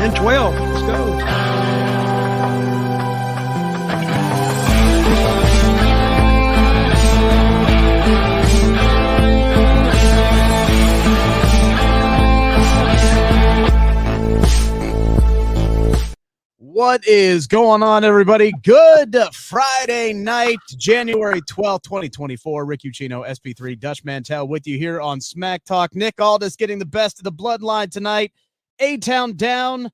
10 12. Let's go. What is going on, everybody? Good Friday night, January 12th, 2024. Rick Ucchino, SP3, Dutch Mantell with you here on Smack Talk. Nick Aldis getting the best of the bloodline tonight. A Town down.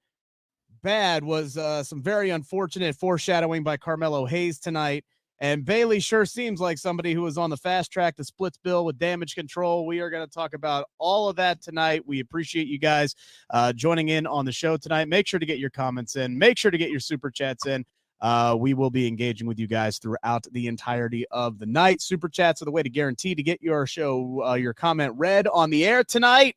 Bad was uh, some very unfortunate foreshadowing by Carmelo Hayes tonight. And Bayley sure seems like somebody who was on the fast track to splits bill with damage control. We are going to talk about all of that tonight. We appreciate you guys uh, joining in on the show tonight. Make sure to get your comments in. Make sure to get your super chats in. Uh, we will be engaging with you guys throughout the entirety of the night. Super chats are the way to guarantee to get your show, uh, your comment read on the air tonight.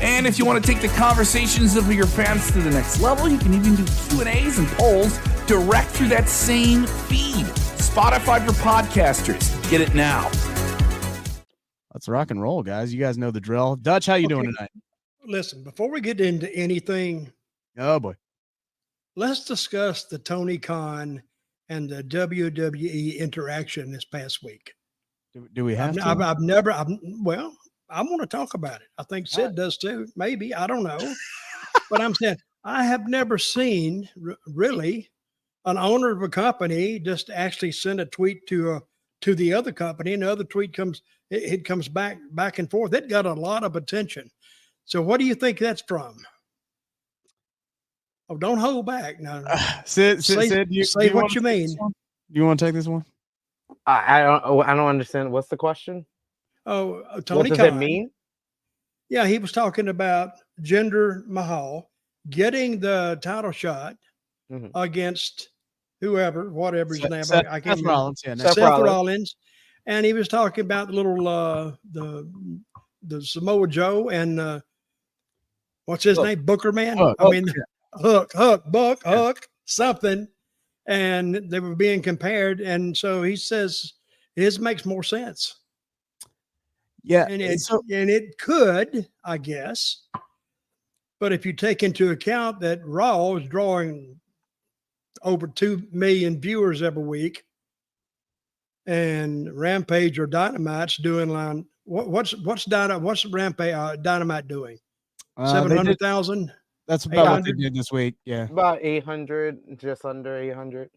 And if you want to take the conversations of your fans to the next level, you can even do Q&As and polls direct through that same feed. Spotify for podcasters. Get it now. Let's rock and roll, guys. You guys know the drill. Dutch, how you doing tonight? Listen, before we get into anything, Oh boy. let's discuss the Tony Khan and the WWE interaction this past week. Do, do we have I've, to? I've, I've never, I've, well, I want to talk about it. I think Sid does too. Maybe I don't know, but I'm saying I have never seen r- really an owner of a company just actually send a tweet to a to the other company, and the other tweet comes, it, it comes back back and forth. It got a lot of attention. So, what do you think that's from? Oh, don't hold back now. Sid, Sid, Say- Sid, you, say do what you mean. Do you want to take this one? I, I don't. oh, I don't understand. What's the question? Oh, uh, Tony what does Khan. it mean? Yeah, he was talking about Jinder Mahal getting the title shot Mhm. against whoever, whatever his Seth- name. Seth- I, I can't Seth remember. Rollins, yeah, Seth, Seth Rollins. Rollins. and he was talking about the little uh the the Samoa Joe and uh what's his Hook. name? Booker Man. Hook, I mean Hook, Hook, Buck, Hook, something. And they were being compared, and so he says his makes more sense Yeah. and it so, and it could, I guess. But if you take into account that Raw is drawing over two million viewers every week, and Rampage or Dynamite's doing line what, what's what's Dyna, what's Rampage uh, Dynamite doing? uh, they Seven did- hundred thousand. that's about what they did this week. Yeah. About eight hundred, just under eight hundred.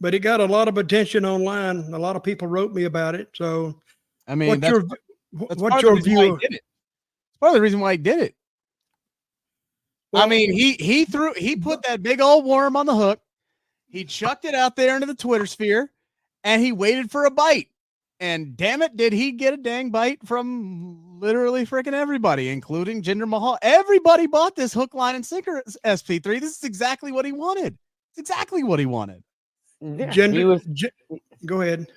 But it got a lot of attention online. A lot of people wrote me about it. So, I mean, what's that's, your that's what's part of your the reason why view? did it. It's part of the reason why he did it. I mean, he he threw he put that big old worm on the hook. He chucked it out there into the Twitter sphere, and he waited for a bite. And damn it, did he get a dang bite from literally freaking everybody, including Jinder Mahal? Everybody bought this hook, line, and sinker SP3. This is exactly what he wanted. It's exactly what he wanted. Yeah, Jinder, he was. ge- go ahead.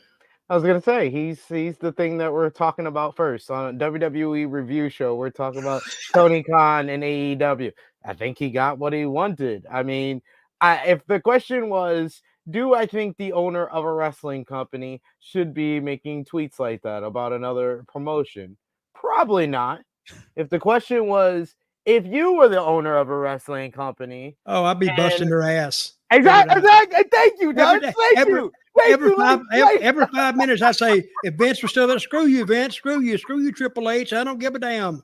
I was gonna say he's he's the thing that we're talking about first on a WWE review show. We're talking about Tony Khan and AEW. I think he got what he wanted. I mean, I, if the question was, do I think the owner of a wrestling company should be making tweets like that about another promotion? Probably not. If the question was, if you were the owner of a wrestling company, Oh, I'd be busting And- their ass. exactly, exactly. Thank you, Doug. Thank every- you. Thank every five every, every five minutes I say if Vince was still there, screw you, Vince, screw you, screw you, Triple H. I don't give a damn.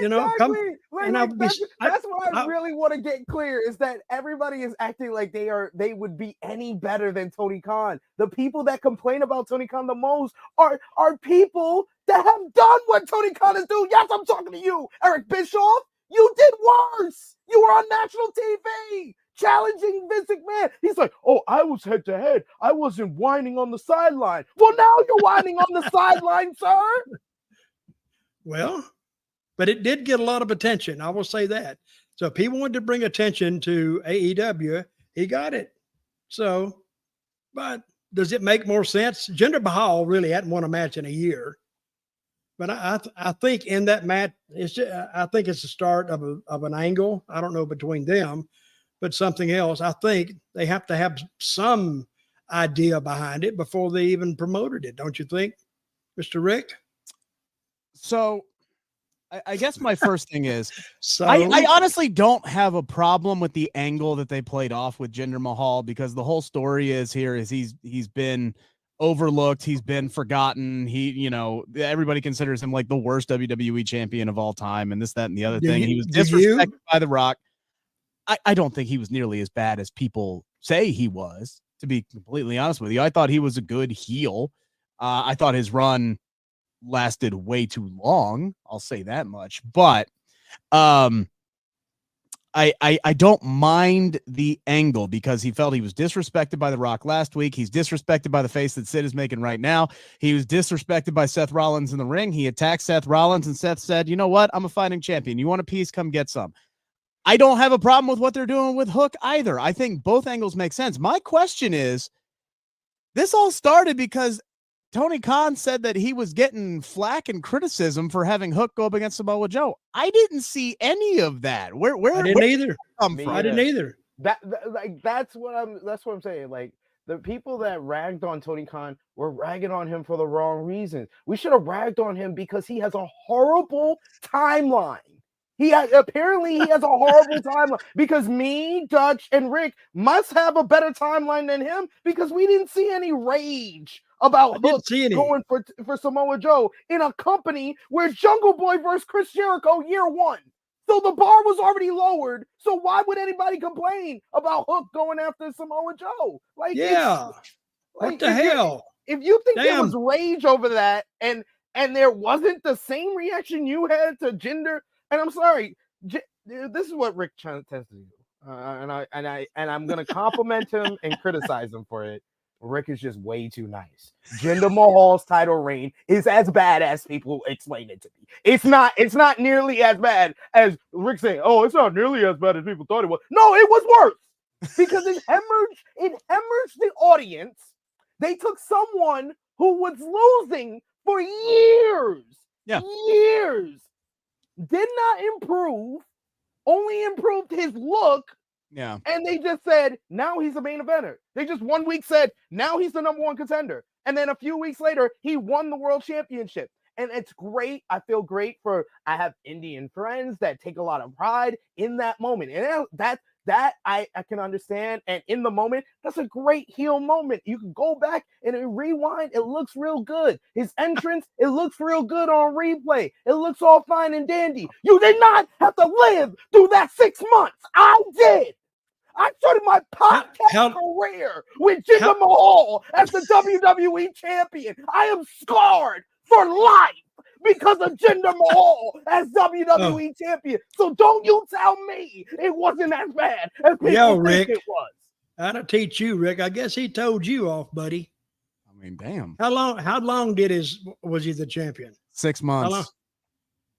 You know, come Exactly. Like, and I'll be that's, I- that's what I, I- really want to get clear is that everybody is acting like they are they would be any better than Tony Khan. The people that complain about Tony Khan the most are are people that have done what Tony Khan is doing. Yes, I'm talking to you, Eric Bischoff. You did worse. You were on national TV challenging Vince McMahon. He's like, oh, I was head to head. I wasn't whining on the sideline. Well, now you're whining on the sideline, sir. well, but it did get a lot of attention. I will say that. So if he wanted to bring attention to AEW, he got it. So, but does it make more sense? Jinder Mahal really hadn't won a match in a year. But I, I, th- I think in that match, it's just, I think it's the start of a, of an angle. I don't know between them, but something else. I think they have to have some idea behind it before they even promoted it. Don't you think, Mister Rick? So, I, I guess my first thing is So I, I honestly don't have a problem with the angle that they played off with Jinder Mahal because the whole story is here is he's he's been overlooked, he's been forgotten. He, you know, everybody considers him like the worst WWE champion of all time, and this, that, and the other Do thing. you- he was disrespected by The Rock. I, I don't think he was nearly as bad as people say he was, to be completely honest with you. I thought he was a good heel. Uh, I thought his run lasted way too long. I'll say that much. But um I, I I don't mind the angle because he felt he was disrespected by The Rock last week. He's disrespected by the face that Sid is making right now. He was disrespected by Seth Rollins in the ring. He attacked Seth Rollins, and Seth said, "You know what? I'm a fighting champion. You want a piece? Come get some." I don't have a problem with what they're doing with Hook either. I think both angles make sense. My question is, this all started because Tony Khan said that he was getting flack and criticism for having Hook go up against Samoa Joe. I didn't see any of that. Where where I didn't did either. it come Me from? I didn't either. that, that like that's what I'm that's what I'm saying. Like the people that ragged on Tony Khan were ragging on him for the wrong reasons. We should have ragged on him because he has a horrible timeline. He has, apparently he has a horrible timeline because me, Dutch, and Rick must have a better timeline than him because we didn't see any rage about Hook going for for Samoa Joe in a company where Jungle Boy versus Chris Jericho year one. So the bar was already lowered. So why would anybody complain about Hook going after Samoa Joe? Like, Yeah. like, What the if you- hell? if you think there was rage over that, and and there wasn't the same reaction you had to Jinder, and I'm sorry, J- this is what Rick tends to do, uh, and I and I and I'm gonna compliment him and criticize him for it. Rick is just way too nice. Jinder Mahal's title reign is as bad as people explain it to me. It's not. It's not nearly as bad as Rick saying. Oh, it's not nearly as bad as people thought it was. No, it was worse because it hemorrhaged. It hemorrhaged the audience. They took someone who was losing for years. Yeah. Years. Did not improve. Only improved his look Yeah. and they just said now he's the main eventer. They just one week said now he's the number one contender, and then a few weeks later he won the world championship. And it's great. I feel great for. I have Indian friends that take a lot of pride in that moment, and that- that I I can understand. And in the moment, that's a great heel moment. You can go back and rewind. It looks real good. His entrance, it looks real good on replay. It looks all fine and dandy. You did not have to live through that six months. I did. I started my podcast how- career with Jinder Mahal as the WWE champion. I am scarred for life because of Jinder Mahal as WWE Oh. champion. So don't you tell me it wasn't as bad as people Yo, think Rick. it was. I'd to teach you, Rick. I guess he told you off, buddy. I mean, damn. How long? How long did his was he the champion? Six long? months.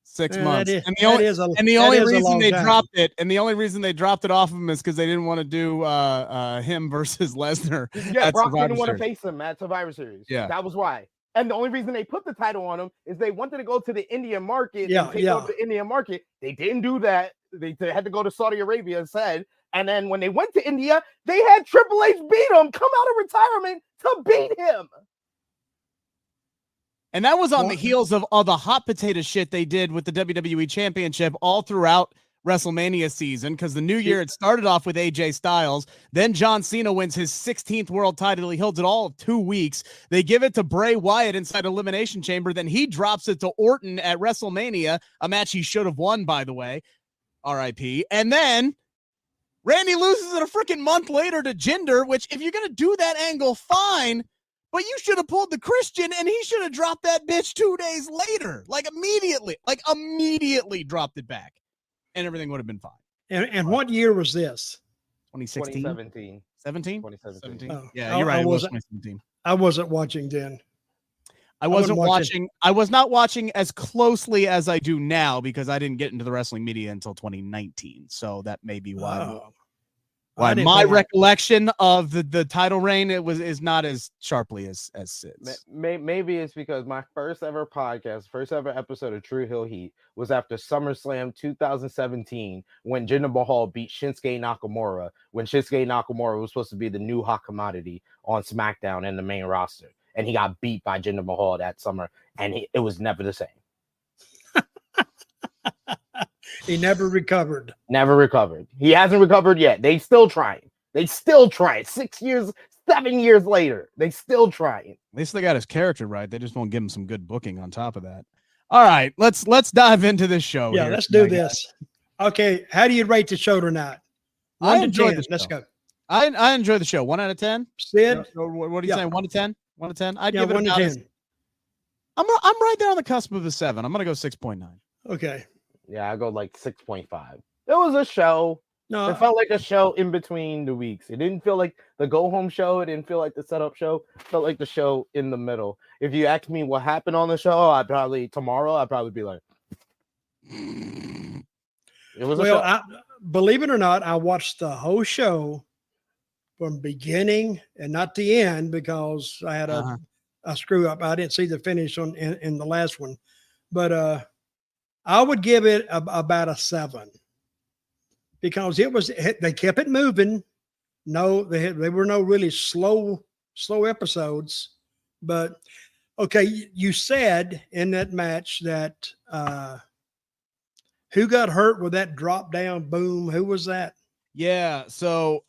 Six months. That is, and the only is a, and the only reason they time. dropped it, and the only reason they dropped it off of him is because they didn't want to do uh uh him versus Lesnar. Yeah, at Brock Survivor didn't want to face him at Survivor Series. Yeah. that was why. And the only reason they put the title on him is they wanted to go to the Indian market. Yeah, and take yeah. over the Indian market. They didn't do that. They, they had to go to Saudi Arabia instead. And then when they went to India, they had Triple H beat him, come out of retirement to beat him. And that was on the heels of all the hot potato shit they did with the WWE Championship all throughout WrestleMania season. Because the new year it started off with AJ Styles, then John Cena wins his 16th world title. He holds it all of two weeks. They give it to Bray Wyatt inside Elimination Chamber. Then he drops it to Orton at WrestleMania, a match he should have won, by the way. RIP. And then Randy loses it a freaking month later to Jinder, which if you're gonna do that angle, fine. But you should have pulled the Christian and he should have dropped that bitch two days later. Like immediately. Like immediately dropped it back. And everything would have been fine. And, and what year was this? 2016? 2017. 17? 2017. 17? Oh, Yeah, you're I right. It was wasn't- 2017. I wasn't watching then. I wasn't wasn't watching- watching. I was not watching as closely as I do now because I didn't get into the wrestling media until 2019. So that may be why. Oh. I why didn't my that. recollection of the, the title reign it was is not as sharply as as Sid's. Maybe it's because my first ever podcast, first ever episode of True Hill Heat was after SummerSlam 2017 when Jinder Mahal beat Shinsuke Nakamura when Shinsuke Nakamura was supposed to be the new hot commodity on SmackDown and the main roster. And he got beat by Jinder Mahal that summer, and he, it was never the same. He never recovered. Never recovered. He hasn't recovered yet. They still trying. They still trying. Six years, seven years later, they still trying. At least they got his character right. They just won't give him some good booking on top of that. All right, let's let's dive into this show. yeah, here let's do tonight, guys. this. Okay, how do you rate the show tonight? I One to enjoyed ten. the Let's go. I I enjoy the show. One out of ten. Sid, So what, what are you Yeah. saying? One to ten. One to ten. I'd yeah, give it one to about a- ten. I'm I'm right there on the cusp of a seven. I'm gonna go six point nine. Okay. Yeah, I go like 6.5. It was a show. No, It felt like a show in between the weeks. It didn't feel like the go home show. It didn't feel like the setup show. It felt like the show in the middle. If you ask me what happened on the show, I'd probably tomorrow I'd probably be like, it was a well. I, believe it or not, I watched the whole show from beginning and not the end because I had a, Uh-huh. a screw up. I didn't see the finish on in, in the last one, but uh, I would give it a, about a seven because it was they kept it moving. No, they had, they were no really slow slow episodes, but okay, you- you said in that match that uh, who got hurt with that drop down boom? Who was that Yeah. So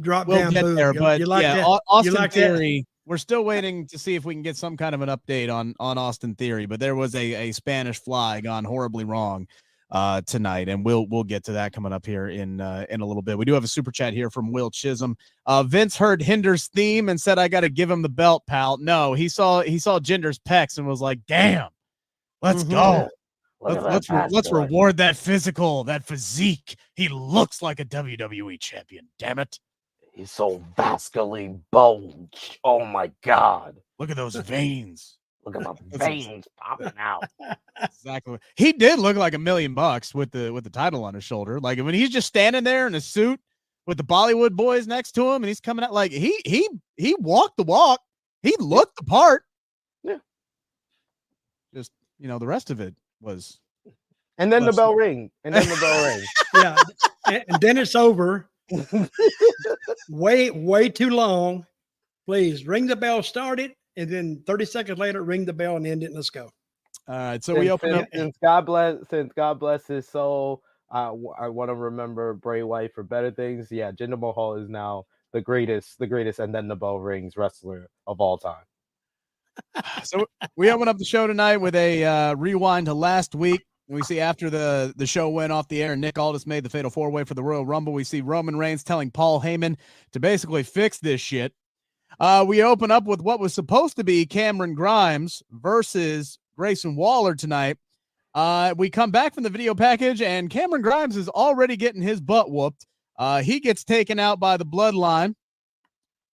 drop we'll down get boom? there, You- but you like yeah, that? Au- Austin like that? Theory. We're still waiting to see if we can get some kind of an update on on Austin Theory, but there was a a Spanish fly gone horribly wrong uh tonight and we'll we'll get to that coming up here in uh in a little bit. We do have a super chat here from Will Chisholm. Uh Vince heard Jinder's theme and said I got to give him the belt, pal. No, he saw he saw Jinder's pecs and was like, "Damn. Let's Mhm. go." Look Let's let's, re- let's reward that physical, that physique. He looks like a WWE champion. Damn it! He's so vascally bulged. Oh my god. Look at those veins. Look at my veins popping out. Exactly. He did look like a million bucks with the with the title on his shoulder. Like when he's just standing there in a suit with the Bollywood boys next to him, and he's coming out like he he he walked the walk. He looked the part. Yeah. Just you know, the rest of it was And then the Bless bell ring. And then the bell ring. yeah, and, and then it's over. Way way too long. Please ring the bell, start it, and then 30 seconds later, ring the bell and end it. Let's go. all right. So we Since- open up. since, since God bless since God bless his soul. i want to remember Bray Wyatt for better things. Yeah, Jinder Mahal is now the greatest, the greatest, and then the bell rings wrestler of all time. so we open up the show tonight with a uh, rewind to last week. We see after the the show went off the air, Nick Aldis made the fatal four way for the Royal Rumble. We see Roman Reigns telling Paul Heyman to basically fix this shit. Uh, we open up with what was supposed to be Cameron Grimes versus Grayson Waller tonight. Uh, we come back from the video package, and Cameron Grimes is already getting his butt whooped. Uh, he gets taken out by the bloodline,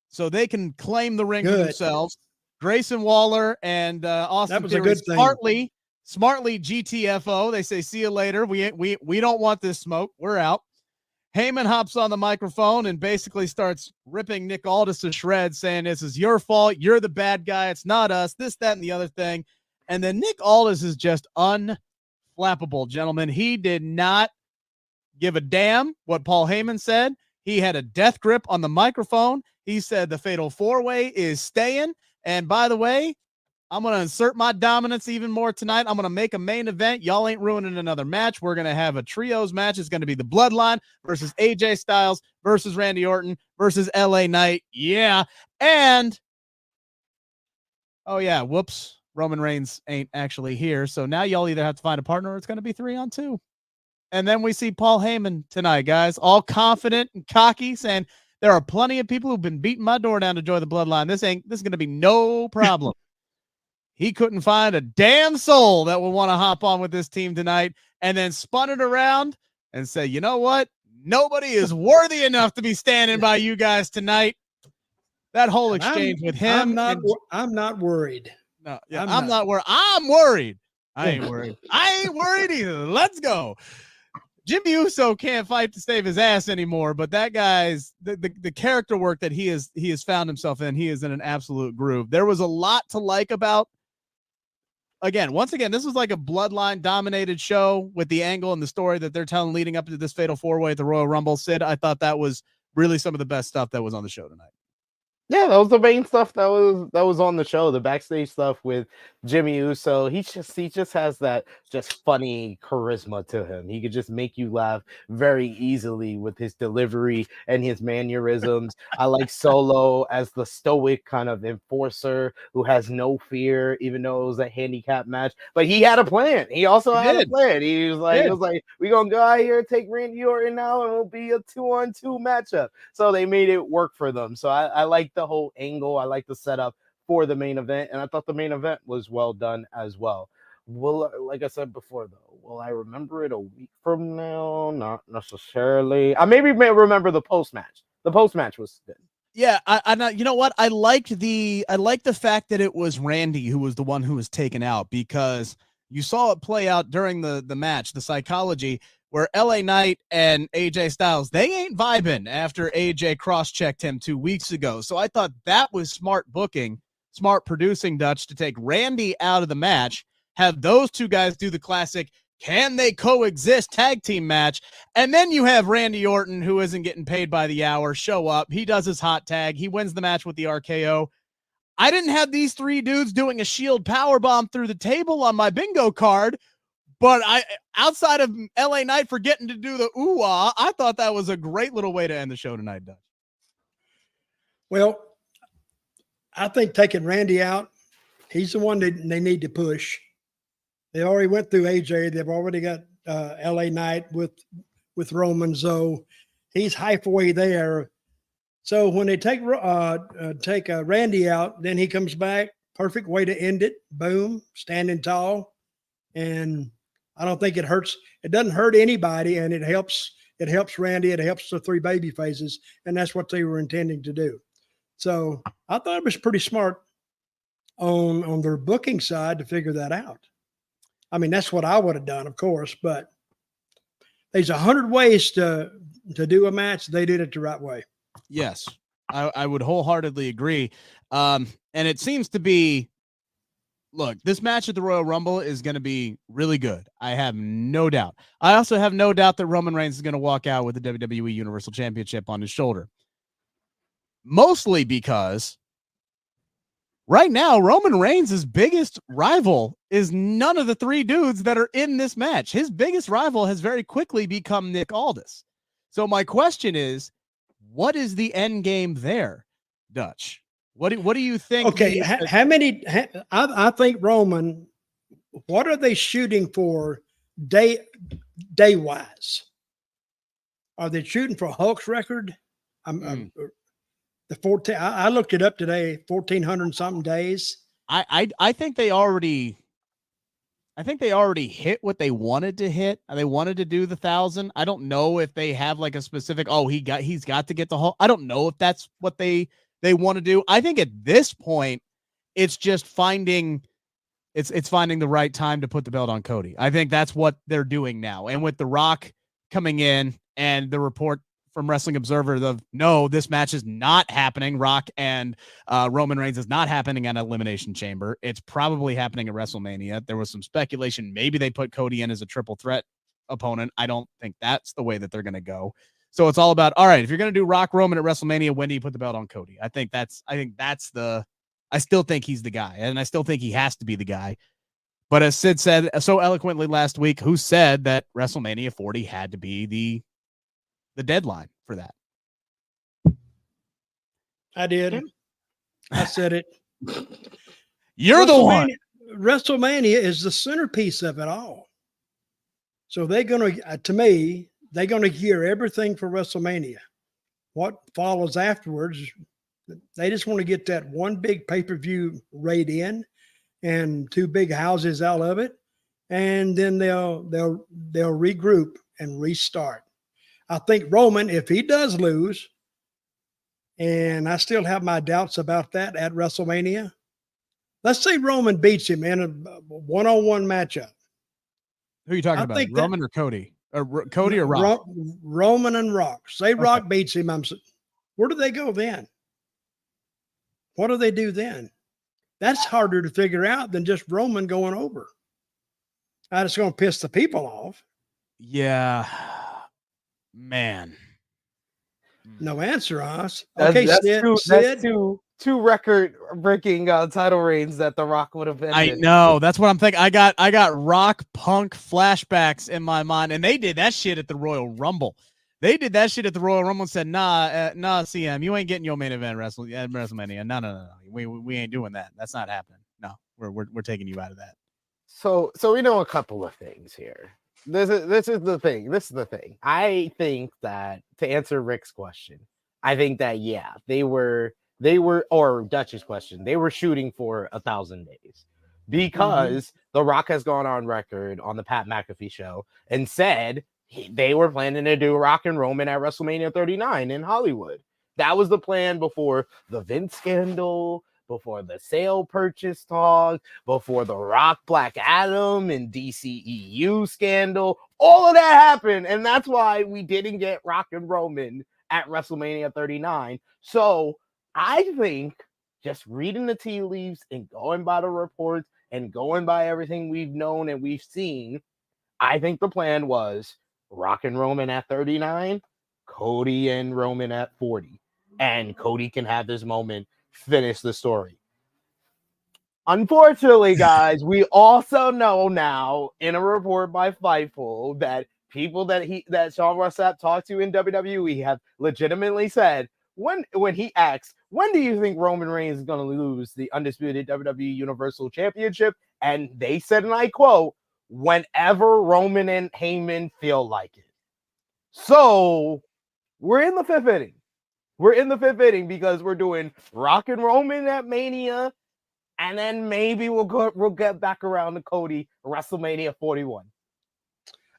so they can claim the ring for Good. themselves. Grayson Waller and uh, Austin was a Theory good thing. Smartly, GTFO. They say, "See you later. We we we don't want this smoke. We're out." Heyman hops on the microphone and basically starts ripping Nick Aldis to shreds, saying, "This is your fault. You're the bad guy. It's not us. This, that, and the other thing." And then Nick Aldis is just unflappable, gentlemen. He did not give a damn what Paul Heyman said. He had a death grip on the microphone. He said the fatal four way is staying. And by the way, I'm going to insert my dominance even more tonight. I'm going to make a main event. Y'all ain't ruining another match. We're going to have a trios match. It's going to be the Bloodline versus AJ Styles versus Randy Orton versus LA Knight. Yeah. And, oh, yeah. Whoops. Roman Reigns ain't actually here. So now y'all either have to find a partner or it's going to be three on two. And then we see Paul Heyman tonight, guys, all confident and cocky, saying, There are plenty of people who've been beating my door down to join the bloodline. This ain't this is gonna be no problem. He couldn't find a damn soul that would want to hop on with this team tonight, and then spun it around and say, you know what? Nobody is worthy enough to be standing by you guys tonight. that whole And I'm- exchange with I'm him. not. and- I'm not worried. no, yeah, I'm I'm, not. not, worried. I'm worried. I ain't worried. I ain't worried either. Let's go. Jimmy Uso can't fight to save his ass anymore, but that guy's the, the, the character work that he is he has found himself in, he is in an absolute groove. There was a lot to like about again, once again, this was like a bloodline dominated show with the angle and the story that they're telling leading up to this fatal four way at the Royal Rumble. Sid, I thought that was really some of the best stuff that was on the show tonight. Yeah, that was the main stuff that was that was on the show. The backstage stuff with Jimmy Uso. He just he just has that just funny charisma to him. He could just make you laugh very easily with his delivery and his mannerisms. I like Solo as the stoic kind of enforcer who has no fear, even though it was a handicap match. But he had a plan. He also He had did. a plan. He was like, it was like, we're gonna go out here and take Randy Orton now, and it'll be a two-on-two matchup. So they made it work for them. So I, I like the whole angle. I like the setup for the main event, and I thought the main event was well done as well. Will uh, like I said before though, will I remember it a week from now? Not necessarily. I maybe may remember the post match. The post match was good. Yeah, I, I know. You know what? I liked the I liked the fact that it was Randy who was the one who was taken out because you saw it play out during the the match, the psychology where LA Knight and AJ Styles they ain't vibing after AJ cross checked him two weeks ago. So I thought that was smart booking, smart producing Dutch to take Randy out of the match, have those two guys do the classic. Can they coexist tag team match? And then you have Randy Orton, who isn't getting paid by the hour, show up. He does his hot tag. He wins the match with the RKO. I didn't have these three dudes doing a shield power bomb through the table on my bingo card, but I outside of LA Knight forgetting to do the ooh I thought that was a great little way to end the show tonight, Dutch. Well, I think taking Randy out, he's the one that they need to push. They already went through AJ. They've already got uh, LA Knight with with Roman. So he's halfway there. So when they take uh, uh, take uh, Randy out, then he comes back. Perfect way to end it. Boom, standing tall, and I don't think it hurts. It doesn't hurt anybody, and it helps. It helps Randy. It helps the three baby faces, and that's what they were intending to do. So I thought it was pretty smart on on their booking side to figure that out. I mean, that's what I would have done, of course, but there's a hundred ways to to do a match. They did it the right way. Yes, I, I would wholeheartedly agree. Um, and it seems to be look, this match at the Royal Rumble is going to be really good. I have no doubt. I also have no doubt that Roman Reigns is going to walk out with the WWE Universal Championship on his shoulder. Mostly because right now, Roman Reigns' biggest rival is none of the three dudes that are in this match. His biggest rival has very quickly become Nick Aldis. So my question is, what is the end game there, Dutch? What do what do you think? Okay, how, how many? ha- I, I think Roman. What are they shooting for day day wise? Are they shooting for Hulk's record? I'm, I'm- hmm. er, the fourteen. I, I looked it up today. Fourteen hundred something days. I, I I think they already I think they already hit what they wanted to hit. Uh, they wanted to do the thousand. I don't know if they have like a specific, oh, he got he's got to get the whole. I don't know if that's what they they want to do. I think at this point, it's just finding it's it's finding the right time to put the belt on Cody. I think that's what they're doing now. And with The Rock coming in and the report from Wrestling Observer of no, this match is not happening. Rock and uh, Roman Reigns is not happening at Elimination Chamber. It's probably happening at WrestleMania. There was some speculation. Maybe they put Cody in as a triple threat opponent. I don't think that's the way that they're going to go. So it's all about all right. If you're going to do Rock Roman at WrestleMania, when do you put the belt on Cody? I think that's I think that's the. I still think he's the guy, and I still think he has to be the guy. But as Sid said so eloquently last week, who said that WrestleMania 40 had to be the the deadline for that? I did. I said it. You're the one. WrestleMania- WrestleMania is the centerpiece of it all. So they're going to, uh, to me, they're going to gear everything for WrestleMania. What follows afterwards, they just want to get that one big pay per view rate in, and two big houses out of it, and then they'll they'll they'll regroup and restart. I think Roman, if he does lose, and I still have my doubts about that at WrestleMania. Let's say Roman beats him in a one on one matchup. Who are you talking I about? think that- Roman or Cody? Or Ro- Cody or Rock? Ro- Roman and Rock. Say Rock beats him. I'm. Where do they go then? What do they do then? That's harder to figure out than just Roman going over. Uh, It's going to piss the people off. Yeah. Man. No answer, us. That's, Okay, that's Sid. two, Sid that's two two record breaking uh, title reigns that The Rock would have been. I know. That's what I'm thinking. I got I got rock punk flashbacks in my mind, and they did that shit at the Royal Rumble. They did that shit at the Royal Rumble and said, "Nah, uh, nah, CM, you ain't getting your main event wrestle at WrestleMania. No, no, no, no. We, we we ain't doing that. That's not happening. No, we're we're we're taking you out of that." So so we know a couple of things here. This is this is the thing. This is the thing. I think that to answer Rick's question, I think that yeah, they were they were or Dutch's question, they were shooting for a thousand days mm-hmm. because The Rock has gone on record on the Pat McAfee show and said he, they were planning to do Rock and Roman at WrestleMania 39 in Hollywood. That was the plan before the Vince scandal, before the sale purchase talk, before the Rock Black Adam and DCEU scandal. All of that happened. And that's why we didn't get Rock and Roman at WrestleMania 39. So I think just reading the tea leaves and going by the reports and going by everything we've known and we've seen, I think the plan was Rock and Roman at 39, Cody and Roman at 40. And Cody can have this moment, finish the story. Unfortunately, guys, we also know now in a report by Fightful that people that he that Sean Ross Sapp talked to in WWE have legitimately said when when he asks when do you think Roman Reigns is going to lose the undisputed WWE Universal Championship, and they said, and I quote, whenever Roman and Heyman feel like it. So we're in the fifth inning. We're in the fifth inning because we're doing Rock and Roman at Mania, and then maybe we'll go we'll get back around to Cody WrestleMania 41.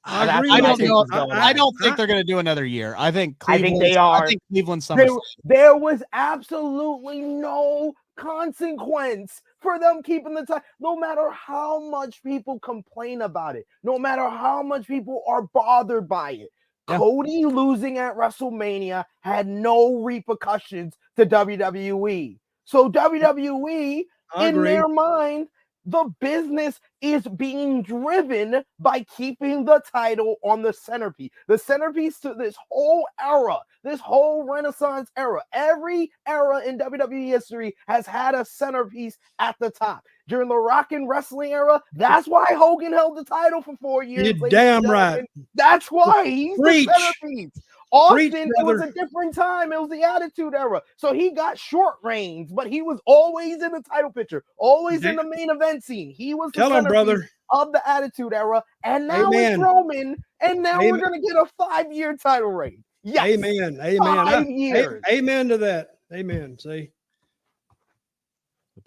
I I don't know. I don't think they're going to do another year. I think I think they are. I think Cleveland There, Summer. there was absolutely no consequence for them keeping the title, no matter how much people complain about it, no matter how much people are bothered by it. Yeah. Cody losing at WrestleMania had no repercussions to WWE. So WWE, in their mind, the business is being driven by keeping the title on the centerpiece. The centerpiece to this whole era, this whole Renaissance era. Every era in WWE history has had a centerpiece at the top. During the rock and wrestling era, that's why Hogan held the title for four years. You're damn right. That's why he's Preach. the centerpiece. Austin, Preach, it was a different time. It was the Attitude Era. So he got short reigns, but he was always in the title picture, always in the main event scene. He was the Tell him, brother. of the Attitude Era. And now it's Roman, and now we're going to get a five year title reign. Yes. Amen. Amen. Five years. amen to that. Amen. See,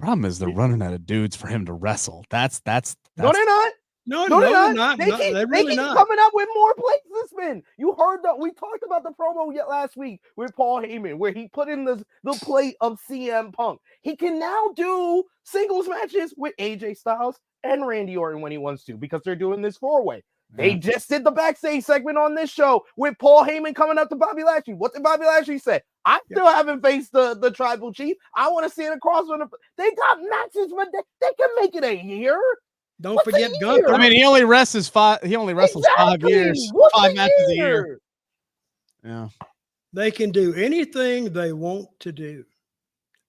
problem is they're running out of dudes for him to wrestle. That's that's No, they're not. no, No, no, they're they're not. not. They No, keep, they're they really keep not. coming up with more places to spin. You heard that we talked about the promo yet last week with Paul Heyman, where he put in the, the plate of CM Punk. He can now do singles matches with AJ Styles and Randy Orton when he wants to, because they're doing this four way. They mm. just did the backstage segment on this show with Paul Heyman coming up to Bobby Lashley. What did Bobby Lashley say? I still haven't faced the, the tribal chief. I want to see it across with him. They got matches, but they, they can make it a year. Don't What's forget year? Gunther. I mean, he only wrestles five. He only wrestles five years, What's five a matches a year. year? Yeah. they can do anything they want to do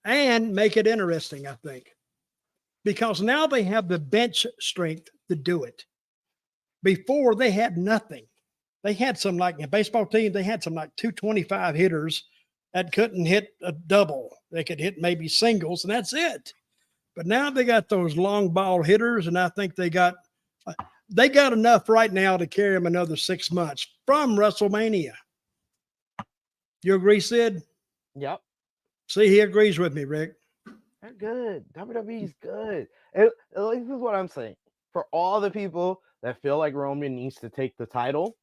and make it interesting, I think, because now they have the bench strength to do it. Before they had nothing. They had some like a baseball team, they had some like 225 hitters that couldn't hit a double. They could hit maybe singles, and that's it. But now they got those long ball hitters, and I think they got uh, they got enough right now to carry them another six months from WrestleMania. You agree, Sid? Yep. See, he agrees with me, Rick. They're good. WWE's good. And, and this is what I'm saying. For all the people that feel like Roman needs to take the title,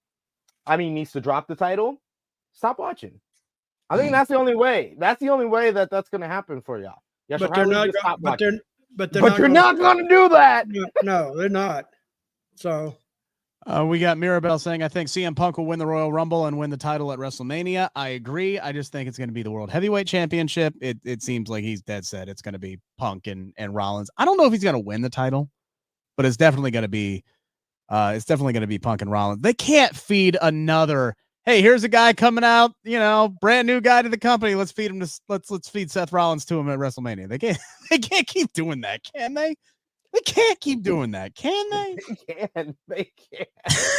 I mean, needs to drop the title, stop watching. I think that's the only way. That's the only way that that's going to happen for y'all. Yes, but they're not. Go- but they're but they're but not you're gonna- not going to do that. No, they're not. So Uh, we got Mirabelle saying, I think CM Punk will win the Royal Rumble and win the title at WrestleMania. I agree. I just think it's going to be the World Heavyweight Championship. It it seems like he's dead set. It's going to be Punk and, and Rollins. I don't know if he's going to win the title, but it's definitely going to be uh it's definitely going to be Punk and Rollins. They can't feed another. Hey, here's a guy coming out, you know, brand new guy to the company. Let's feed him to let's let's feed Seth Rollins to him at WrestleMania. They can't they can't keep doing that, can they? They can't keep doing that, can they? They can. They can.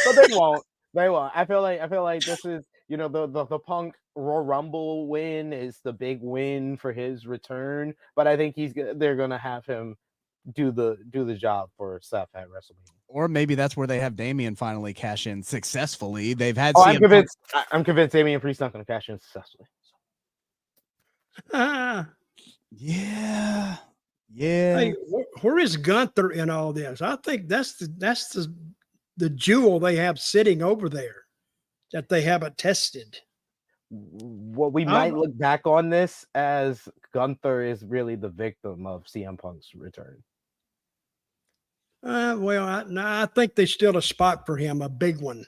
But they won't. They won't. I feel like I feel like this is you know the the, the Punk Royal Rumble win is the big win for his return. But I think he's they're gonna have him do the do the job for Seth at WrestleMania. or maybe that's where they have Damian finally cash in successfully. They've had Oh, CM I'm convinced. I- I'm convinced Damian Priest not gonna cash in successfully. ah, Yeah. Yeah. hey, wh- where is Gunther in all this? I think that's the that's the the jewel they have sitting over there that they haven't tested. What we Um, might look back on this as Gunther is really the victim of CM Punk's return. Uh, well, I, no, I think there's still a spot for him, a big one,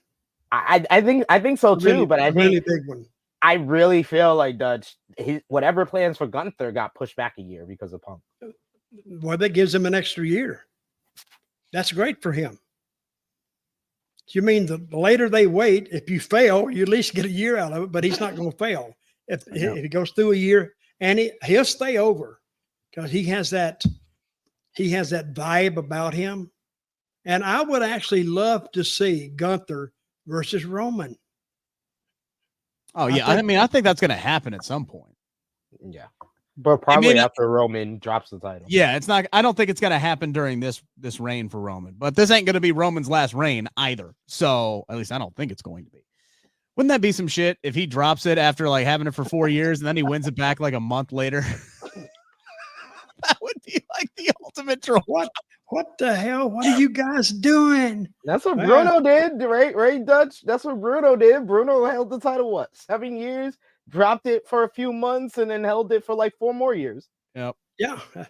I I think I think so too. really, but I think really big one. I really feel like Dutch, his, whatever plans for Gunther got pushed back a year because of Punk. Well, that gives him an extra year. That's great for him. You mean the later they wait, if you fail, you at least get a year out of it, but he's not going to fail. If, if he goes through a year and he, he'll stay over because he has that he has that vibe about him. And I would actually love to see Gunther versus Roman. oh yeah. I, think- mean, I think that's gonna happen at some point. Yeah. But probably not- after Roman drops the title. Yeah, it's not I don't think it's gonna happen during this this reign for Roman, but this ain't gonna be Roman's last reign either. So at least I don't think it's going to be. Wouldn't that be some shit if he drops it after like having it for four years and then he wins it back like a month later? that be like the ultimate troll. What what the hell? What are you guys doing? That's what Man. Bruno did, right? Right, Dutch? That's what Bruno did. Bruno held the title what? Seven years, dropped it for a few months, and then held it for like four more years. Yeah, uh,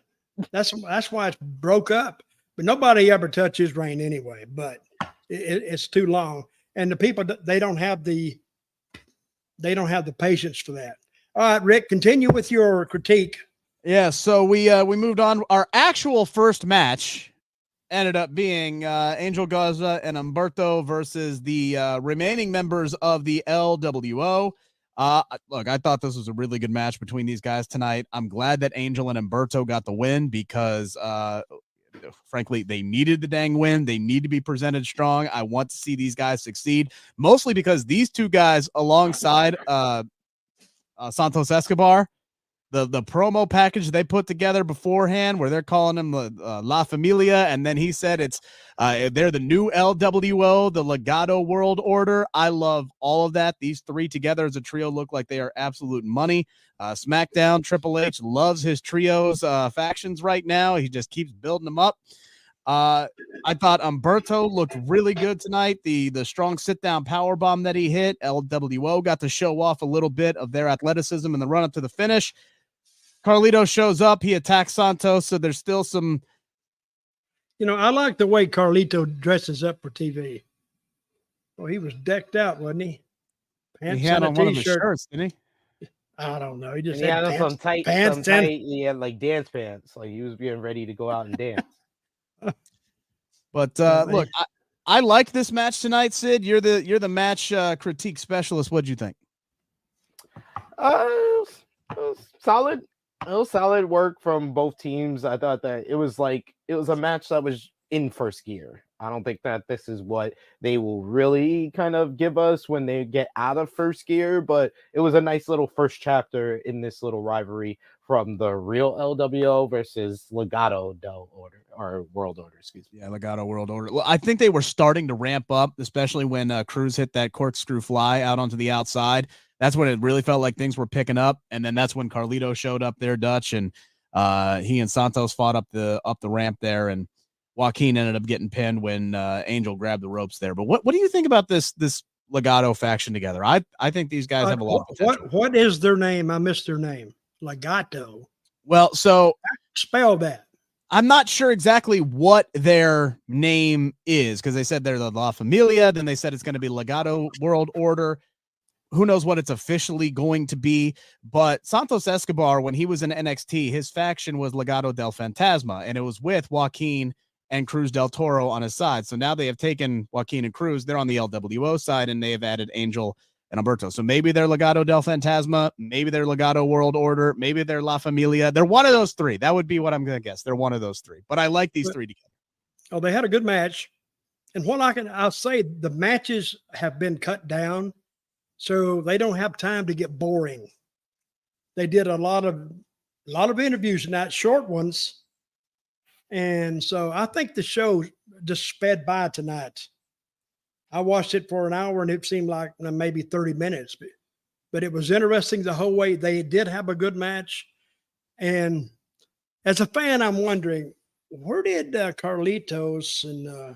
that's that's why it's broke up. But nobody ever touches reign anyway. But it, it- it's too long, and the people they don't have the they don't have the patience for that. All right, Rick, continue with your critique. Yeah, so we uh we moved on. Our actual first match ended up being uh Angel Garza and Umberto versus the uh remaining members of the LWO. Uh look, I thought this was a really good match between these guys tonight. I'm glad that Angel and Umberto got the win because uh frankly they needed the dang win. They need to be presented strong. I want to see these guys succeed, mostly because these two guys alongside uh, uh Santos Escobar the the promo package they put together beforehand where they're calling him uh, La Familia and then he said it's uh, they're the new LWO the Legado World Order. I love all of that. These three together as a trio look like they are absolute money. Uh, SmackDown Triple H loves his trios uh, factions right now. He just keeps building them up. Uh, I thought Umberto looked really good tonight. The the strong sit down power bomb that he hit, LWO got to show off a little bit of their athleticism in the run up to the finish. Carlito shows up. He attacks Santos. So there's still some. You know, I like the way Carlito dresses up for TV. Well, he was decked out, wasn't he? Pants he had and a on one of his t-shirt. shirts, didn't he? I don't know. He just And he had had pants. some tight, pants some and- tight, he had like dance pants. Like he was getting ready to go out and dance. But uh, man. look, I, I like this match tonight, Sid. You're the you're the match uh, critique specialist. What'd you think? Uh, it was, it was solid. It was solid work from both teams. I thought that it was like it was a match that was in first gear. I don't think that this is what they will really kind of give us when they get out of first gear, but it was a nice little first chapter in this little rivalry from the real LWO versus Legado Del Order or World Order, excuse me. Yeah, Legado World Order. Well, I think they were starting to ramp up, especially when uh, Cruz hit that corkscrew fly out onto the outside. That's when it really felt like things were picking up, and then that's when Carlito showed up there, Dutch, and uh, he and Santos fought up the up the ramp there, and Joaquin ended up getting pinned when uh, Angel grabbed the ropes there. But what what do you think about this this Legado faction together. I I think these guys have a lot of what, potential. what what is their name? I missed their name. Legado. Well, so Spell that. I'm not sure exactly what their name is because they said they're the La Familia, then they said it's going to be Legado World Order. Who knows what it's officially going to be? But Santos Escobar, when he was in NXT, his faction was Legado del Fantasma, and it was with Joaquin and Cruz del Toro on his side. So now they have taken Joaquin and Cruz, they're on the LWO side, and they have added Angel and Alberto. So maybe they're Legado del Fantasma, maybe they're Legado World Order, maybe they're La Familia. They're one of those three. That would be what I'm gonna guess. They're one of those three. But I like these three together. Oh, they had a good match. And what I can I'll say the matches have been cut down so they don't have time to get boring. They did a lot of a lot of interviews, not short ones. And so I think the show just sped by tonight. I watched it for an hour and it seemed like maybe 30 minutes, but, but it was interesting the whole way. They did have a good match. And as a fan, I'm wondering where did uh, Carlitos and uh,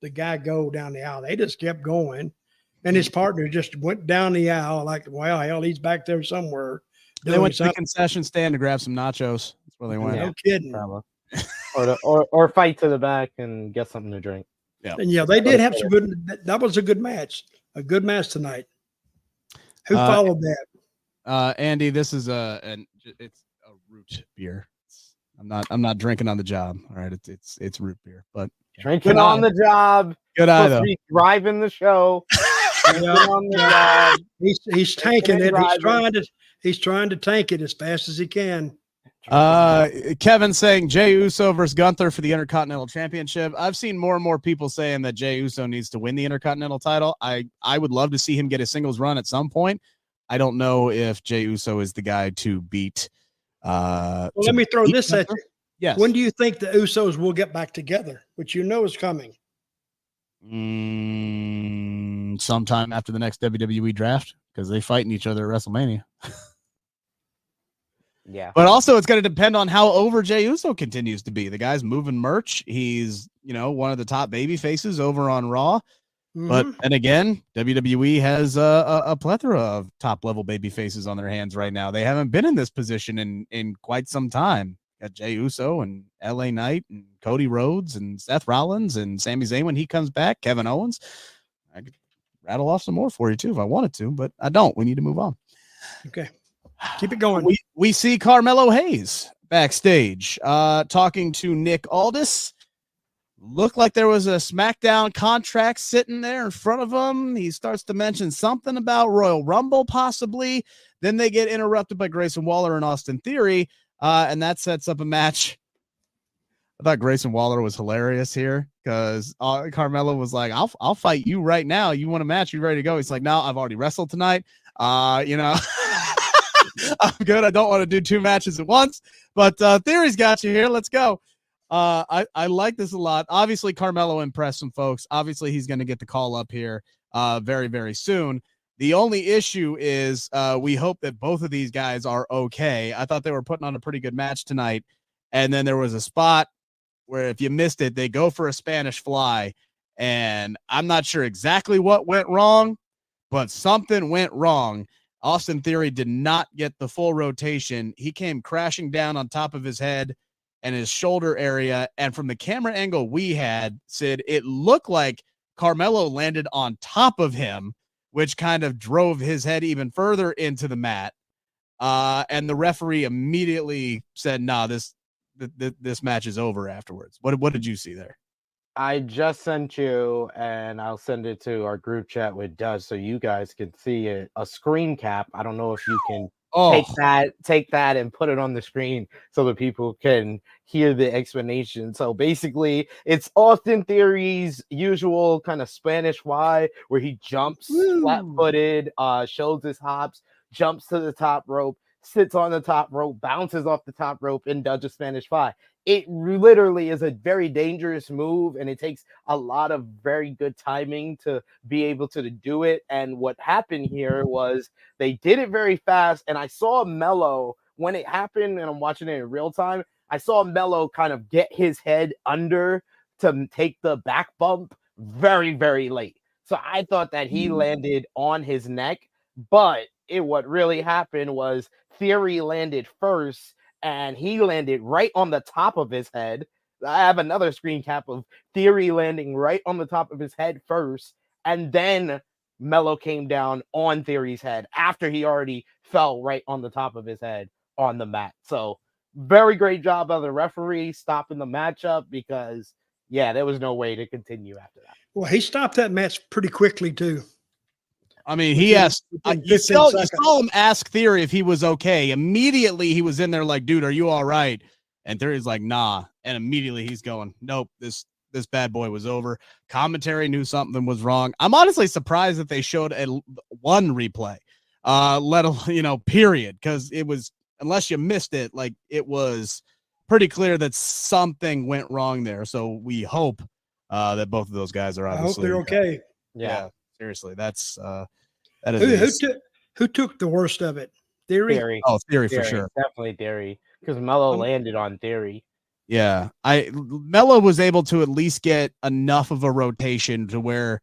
the guy go down the aisle? They just kept going, and his partner just went down the aisle like, well, hell, he's back there somewhere. They went to the concession stand to grab some nachos. That's where they went. No kidding. Probably. or, the, or or fight to the back and get something to drink. Yeah, and yeah, they did have some good. That, that was a good match. A good match tonight. Who Uh, followed that? Uh, Andy, this is a an it's a root beer. It's- I'm not I'm not drinking on the job. All right, it's it's it's root beer, but Drinking Good on eye. the job. good eye Supposed though. driving the show. Drinking Yeah. on the job. He's he's tanking it. He's driving. trying to he's trying to tank it as fast as he can. Uh, Kevin saying Jey Uso versus Gunther for the Intercontinental Championship. I've seen more and more people saying that Jey Uso needs to win the Intercontinental title. I I would love to see him get a singles run at some point. I don't know if Jey Uso is the guy to beat. Uh, Well, to let me throw this at you. Yes. When do you think the Usos will get back together? Which you know is coming. Mm, sometime after the next WWE draft because they fighting each other at WrestleMania. Yeah. But also, it's going to depend on how over Jey Uso continues to be. The guy's moving merch. He's you know one of the top baby faces over on Raw. But Mhm. and again, WWE has a, a, a plethora of top level baby faces on their hands right now. They haven't been in this position in in quite some time. Got Jey Uso and L.A. Knight and Cody Rhodes and Seth Rollins and Sami Zayn when he comes back. Kevin Owens. I could rattle off some more for you too if I wanted to, but I don't. We need to move on. okay, keep it going. We we see Carmelo Hayes backstage uh talking to Nick Aldis. Looked like there was a SmackDown contract sitting there in front of him. He starts to mention something about Royal Rumble, possibly. Then they get interrupted by Grayson Waller and Austin Theory, uh, and that sets up a match. I thought Grayson Waller was hilarious here because uh, Carmelo was like, "I'll I'll fight you right now. You want a match? You ready to go?" He's like, "No, I've already wrestled tonight. Uh, you know, I'm good. I don't want to do two matches at once, but uh, Theory's got you here. Let's go." Uh, I I like this a lot. Obviously, Carmelo impressed some folks. Obviously, he's going to get the call up here uh, very very soon. The only issue is uh, we hope that both of these guys are okay. I thought they were putting on a pretty good match tonight, and then there was a spot where if you missed it, they go for a Spanish fly, and I'm not sure exactly what went wrong, but something went wrong. Austin Theory did not get the full rotation. He came crashing down on top of his head and his shoulder area. And from the camera angle we had, Sid, it looked like Carmelo landed on top of him, which kind of drove his head even further into the mat. Uh, and the referee immediately said, "Nah, this th- th- this match is over." Afterwards, what what did you see there? I just sent you, and I'll send it to our group chat with Doug so you guys can see it. A screen cap. I don't know if you can Oh, take that, take that, and put it on the screen so that people can hear the explanation. So basically, it's Austin Theory's usual kind of Spanish Fly, where he jumps flat-footed, uh, shows his hops, jumps to the top rope, sits on the top rope, bounces off the top rope, and does a Spanish Fly. It literally is a very dangerous move, and it takes a lot of very good timing to be able to do it. And what happened here was they did it very fast, and I saw Melo when it happened, and I'm watching it in real time. I saw Melo kind of get his head under to take the back bump very, very late. So I thought that he Mm. landed on his neck, but it what really happened was Theory landed first and he landed right on the top of his head. I have another screen cap of Theory landing right on the top of his head first, and then Melo came down on Theory's head after he already fell right on the top of his head on the mat. So very great job of the referee stopping the matchup because yeah, there was no way to continue after that. Well, he stopped that match pretty quickly too. I mean, he Within- asked. Uh, within you, 15 saw, you saw him ask Theory if he was okay. Immediately, he was in there like, "Dude, are you all right?" And Theory's like, "Nah." And immediately, he's going, "Nope this this bad boy was over." Commentary knew something was wrong. I'm honestly surprised that they showed a one replay, uh, let alone you know, period, because it was unless you missed it, like it was pretty clear that something went wrong there. So we hope uh, that both of those guys are I hope obviously they're okay. yeah, seriously, that's uh, that is Who, who is- took who took the worst of it? Theory. Theory, oh theory for sure. definitely Theory, because Melo Um, landed on Theory. Yeah, I Melo was able to at least get enough of a rotation to where,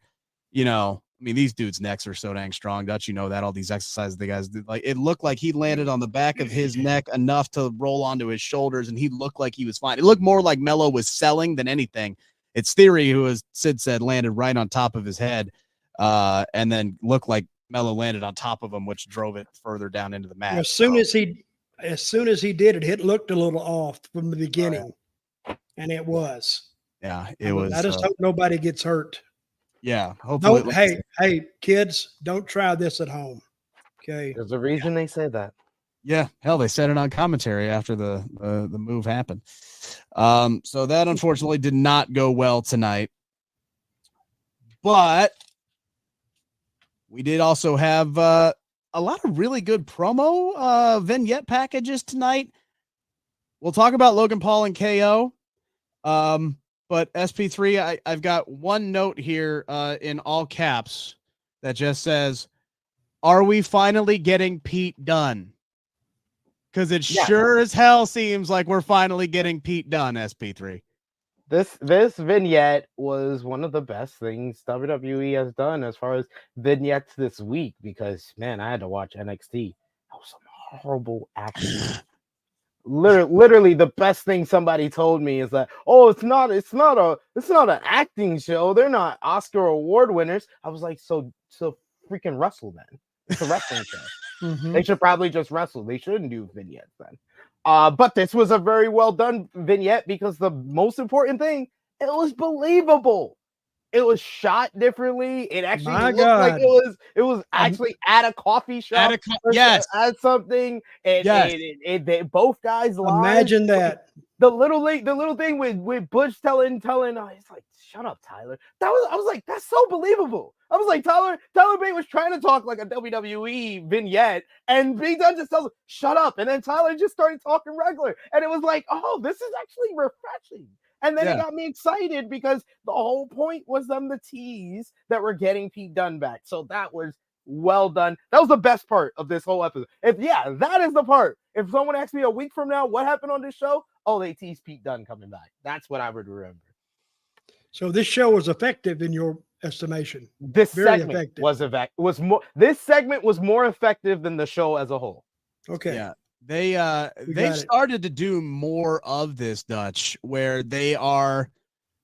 you know, I mean these dudes' necks are so dang strong. Dutch, you know that all these exercises the guys did, like it looked like he landed on the back of his neck enough to roll onto his shoulders, and he looked like he was fine. It looked more like Melo was selling than anything. It's Theory who, as Sid said, landed right on top of his head, uh, and then looked like Melo landed on top of him, which drove it further down into the mat. As soon So- as he as soon as he did it, it looked a little off from the beginning. And it was. yeah, I it mean, was. I just uh, hope nobody gets hurt. yeah, hopefully. Don't hey, hey, kids, don't try this at home. Okay. There's a reason they say that. Yeah, hell, they said it on commentary after the the, the move happened. Um, so that unfortunately did not go well tonight. But we did also have uh, a lot of really good promo uh, vignette packages tonight. We'll talk about Logan Paul and KO. Um, but SP3, I, I've got one note here uh, in all caps that just says, Are we finally getting Pete Dunne? Because it Yeah. sure as hell seems like we're finally getting Pete Dunne, SP3. This this vignette was one of the best things WWE has done as far as vignettes this week because man, I had to watch NXT. That was some horrible action. literally, literally the best thing somebody told me is that oh it's not it's not a it's not an acting show they're not oscar award winners i was like so so freaking wrestle then it's a wrestling show Mhm. they should probably just wrestle they shouldn't do vignettes then uh but this was a very well done vignette because the most important thing it was believable it was shot differently it actually My looked like it was it was actually at a coffee shop At a co- yes. at something and, Yes. and it, it- they, both guys lied. Imagine that. the little li- the little thing with with Butch telling telling uh, he's like shut up Tyler that was I was like that's so believable I was like Tyler Tyler Bate was trying to talk like a WWE vignette and Big Dunn just tells him shut up and then Tyler just started talking regular and it was like oh this is actually refreshing and then it got me excited because the whole point was them the tease that we're getting Pete Dunne back so that was well done. That was the best part of this whole episode. If yeah, that is the part. If someone asks me a week from now what happened on this show, oh, they teased Pete Dunne coming back. That's what I would remember. So this show was effective in your estimation. This Very segment effective. was effect was more. This segment was more effective than the show as a whole. Okay. Yeah. They uh We they've it. started to do more of this Dutch where they are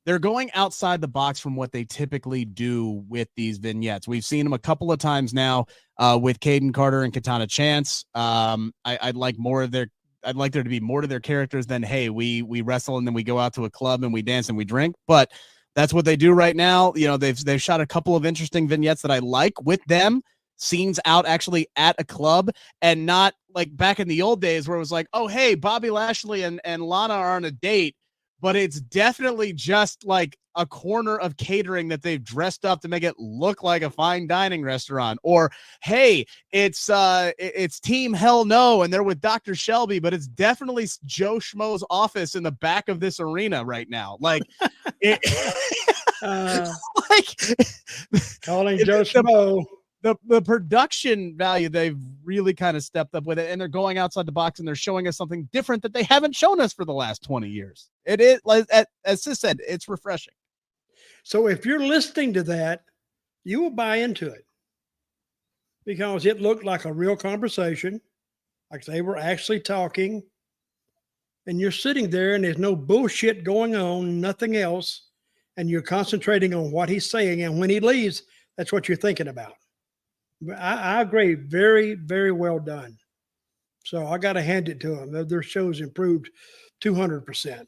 they're going outside the box from what they typically do with these vignettes. We've seen them a couple of times now uh with Kayden Carter and Katana Chance. Um I, I'd like more of their I'd like there to be more to their characters than hey, we we wrestle and then we go out to a club and we dance and we drink. But that's what they do right now. You know, they've they've shot a couple of interesting vignettes that I like with them. Scenes out actually at a club and not like back in the old days where it was like, oh hey, Bobby Lashley and, and Lana are on a date, but it's definitely just like a corner of catering that they've dressed up to make it look like a fine dining restaurant. Or hey, it's uh it's team hell no, and they're with Dr. Shelby, but it's definitely Joe Schmo's office in the back of this arena right now. Like it Uh, like calling Joe Schmo. The the production value they've really kind of stepped up with it and they're going outside the box and they're showing us something different that they haven't shown us for the last 20 years it is like as Sid said it's refreshing So if you're listening to that, you will buy into it because it looked like a real conversation, like they were actually talking. And you're sitting there and there's no bullshit going on, nothing else. And you're concentrating on what he's saying. And when he leaves, that's what you're thinking about. I, I agree. Very, very well done. So I got to hand it to them. Their, their show's improved 200%.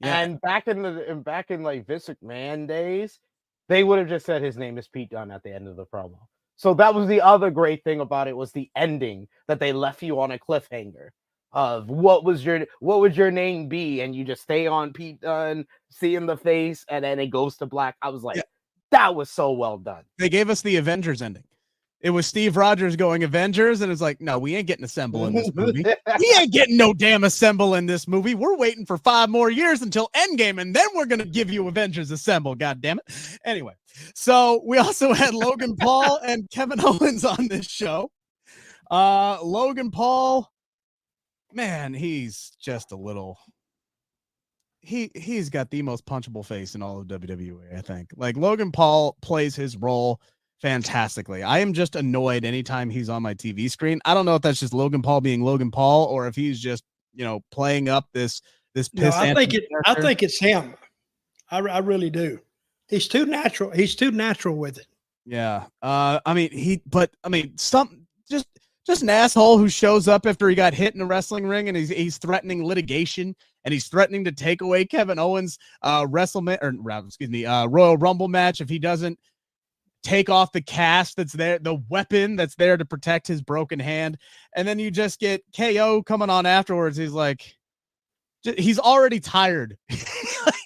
Yeah. And back in the and back in like Vince McMahon days, they would have just said his name is Pete Dunne at the end of the promo. So that was the other great thing about it was the ending that they left you on a cliffhanger of what was your what would your name be, and you just stay on Pete Dunne, see in the face, and then it goes to black. I was like, yeah. that was so well done. They gave us the Avengers ending. It was Steve Rogers going Avengers, and it's like, no, we ain't getting assemble in this movie. we ain't getting no damn assemble in this movie. We're waiting for five more years until Endgame, and then we're gonna give you Avengers Assemble. God damn it. Anyway, so we also had Logan Paul and Kevin Owens on this show. Uh, Logan Paul, man, he's just a little. He he's got the most punchable face in all of WWE. I think. Like Logan Paul plays his role fantastically. I am just annoyed anytime he's on my TV screen. I don't know if that's just Logan Paul being Logan Paul or if he's just, you know, playing up this this no, I think it character. I think it's him. I, I really do. He's too natural. He's too natural with it. Yeah. Uh I mean he but I mean some just just an asshole who shows up after he got hit in a wrestling ring and he's he's threatening litigation and he's threatening to take away Kevin Owens uh WrestleMania or excuse me uh Royal Rumble match if he doesn't take off the cast that's there, the weapon that's there to protect his broken hand. And then you just get KO coming on afterwards. He's like, he's already tired.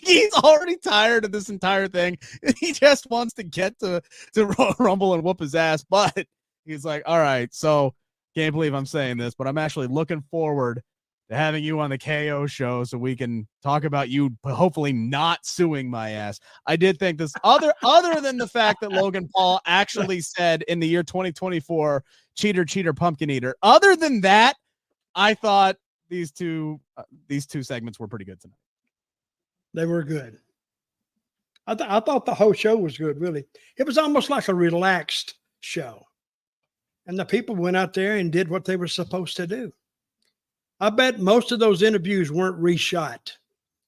he's already tired of this entire thing. He just wants to get to, to Rumble and whoop his ass. But he's like, all right, so can't believe I'm saying this, but I'm actually looking forward to having you on the KO show so we can talk about you hopefully not suing my ass. I did think this other other than the fact that Logan Paul actually said in the year 2024 cheater cheater pumpkin eater. Other than that, I thought these two uh, these two segments were pretty good tonight. They were good. I, th- I thought the whole show was good, really. It was almost like a relaxed show. And the people went out there and did what they were supposed to do. I bet most of those interviews weren't reshot.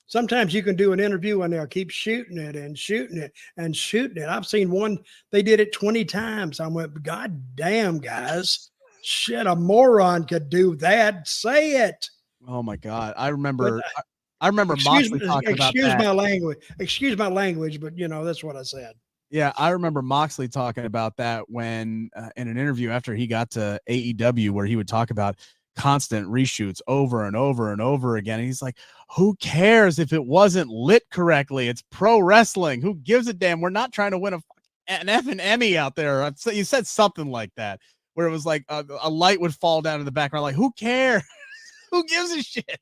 Sometimes you can do an interview and they'll keep shooting it and shooting it and shooting it. I've seen one, they did it 20 times. I went, God damn, guys. Shit, a moron could do that. Say it. Oh my God. I remember. But, uh, I remember excuse, Moxley talking excuse about my language. Excuse my language, but you know that's what I said. Yeah, I remember Moxley talking about that when uh, in an interview after he got to AEW, where he would talk about constant reshoots over and over and over again. And he's like, who cares if it wasn't lit correctly? It's pro wrestling. Who gives a damn? We're not trying to win a an F and Emmy out there. You said something like that, where it was like a, a light would fall down in the background. Like, who cares? who gives a shit?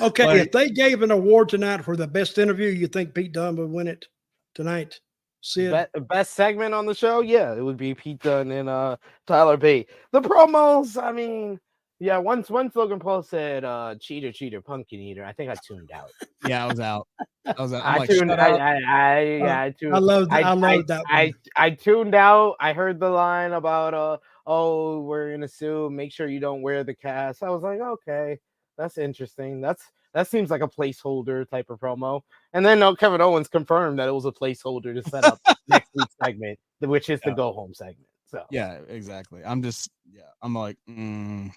Okay, like, if they gave an award tonight for the best interview, you think Pete Dunne would win it tonight? See Be- best segment on the show? Yeah, it would be Pete Dunne and uh Tyler B. The promos, I mean, yeah, once once Logan Paul said uh cheater, cheater, pumpkin eater, I think I tuned out. Yeah, I was out. I was out. i like, tuned I, I, I, yeah, I tuned I love I, I love that. I, I tuned out. I heard the line about uh oh, we're gonna sue, make sure you don't wear the cast. I was like, okay, that's interesting. That's that seems like a placeholder type of promo. And then uh, Kevin Owens confirmed that it was a placeholder to set up next week's segment, which is yeah. the go home segment. So yeah, exactly. I'm just yeah, I'm like, mm,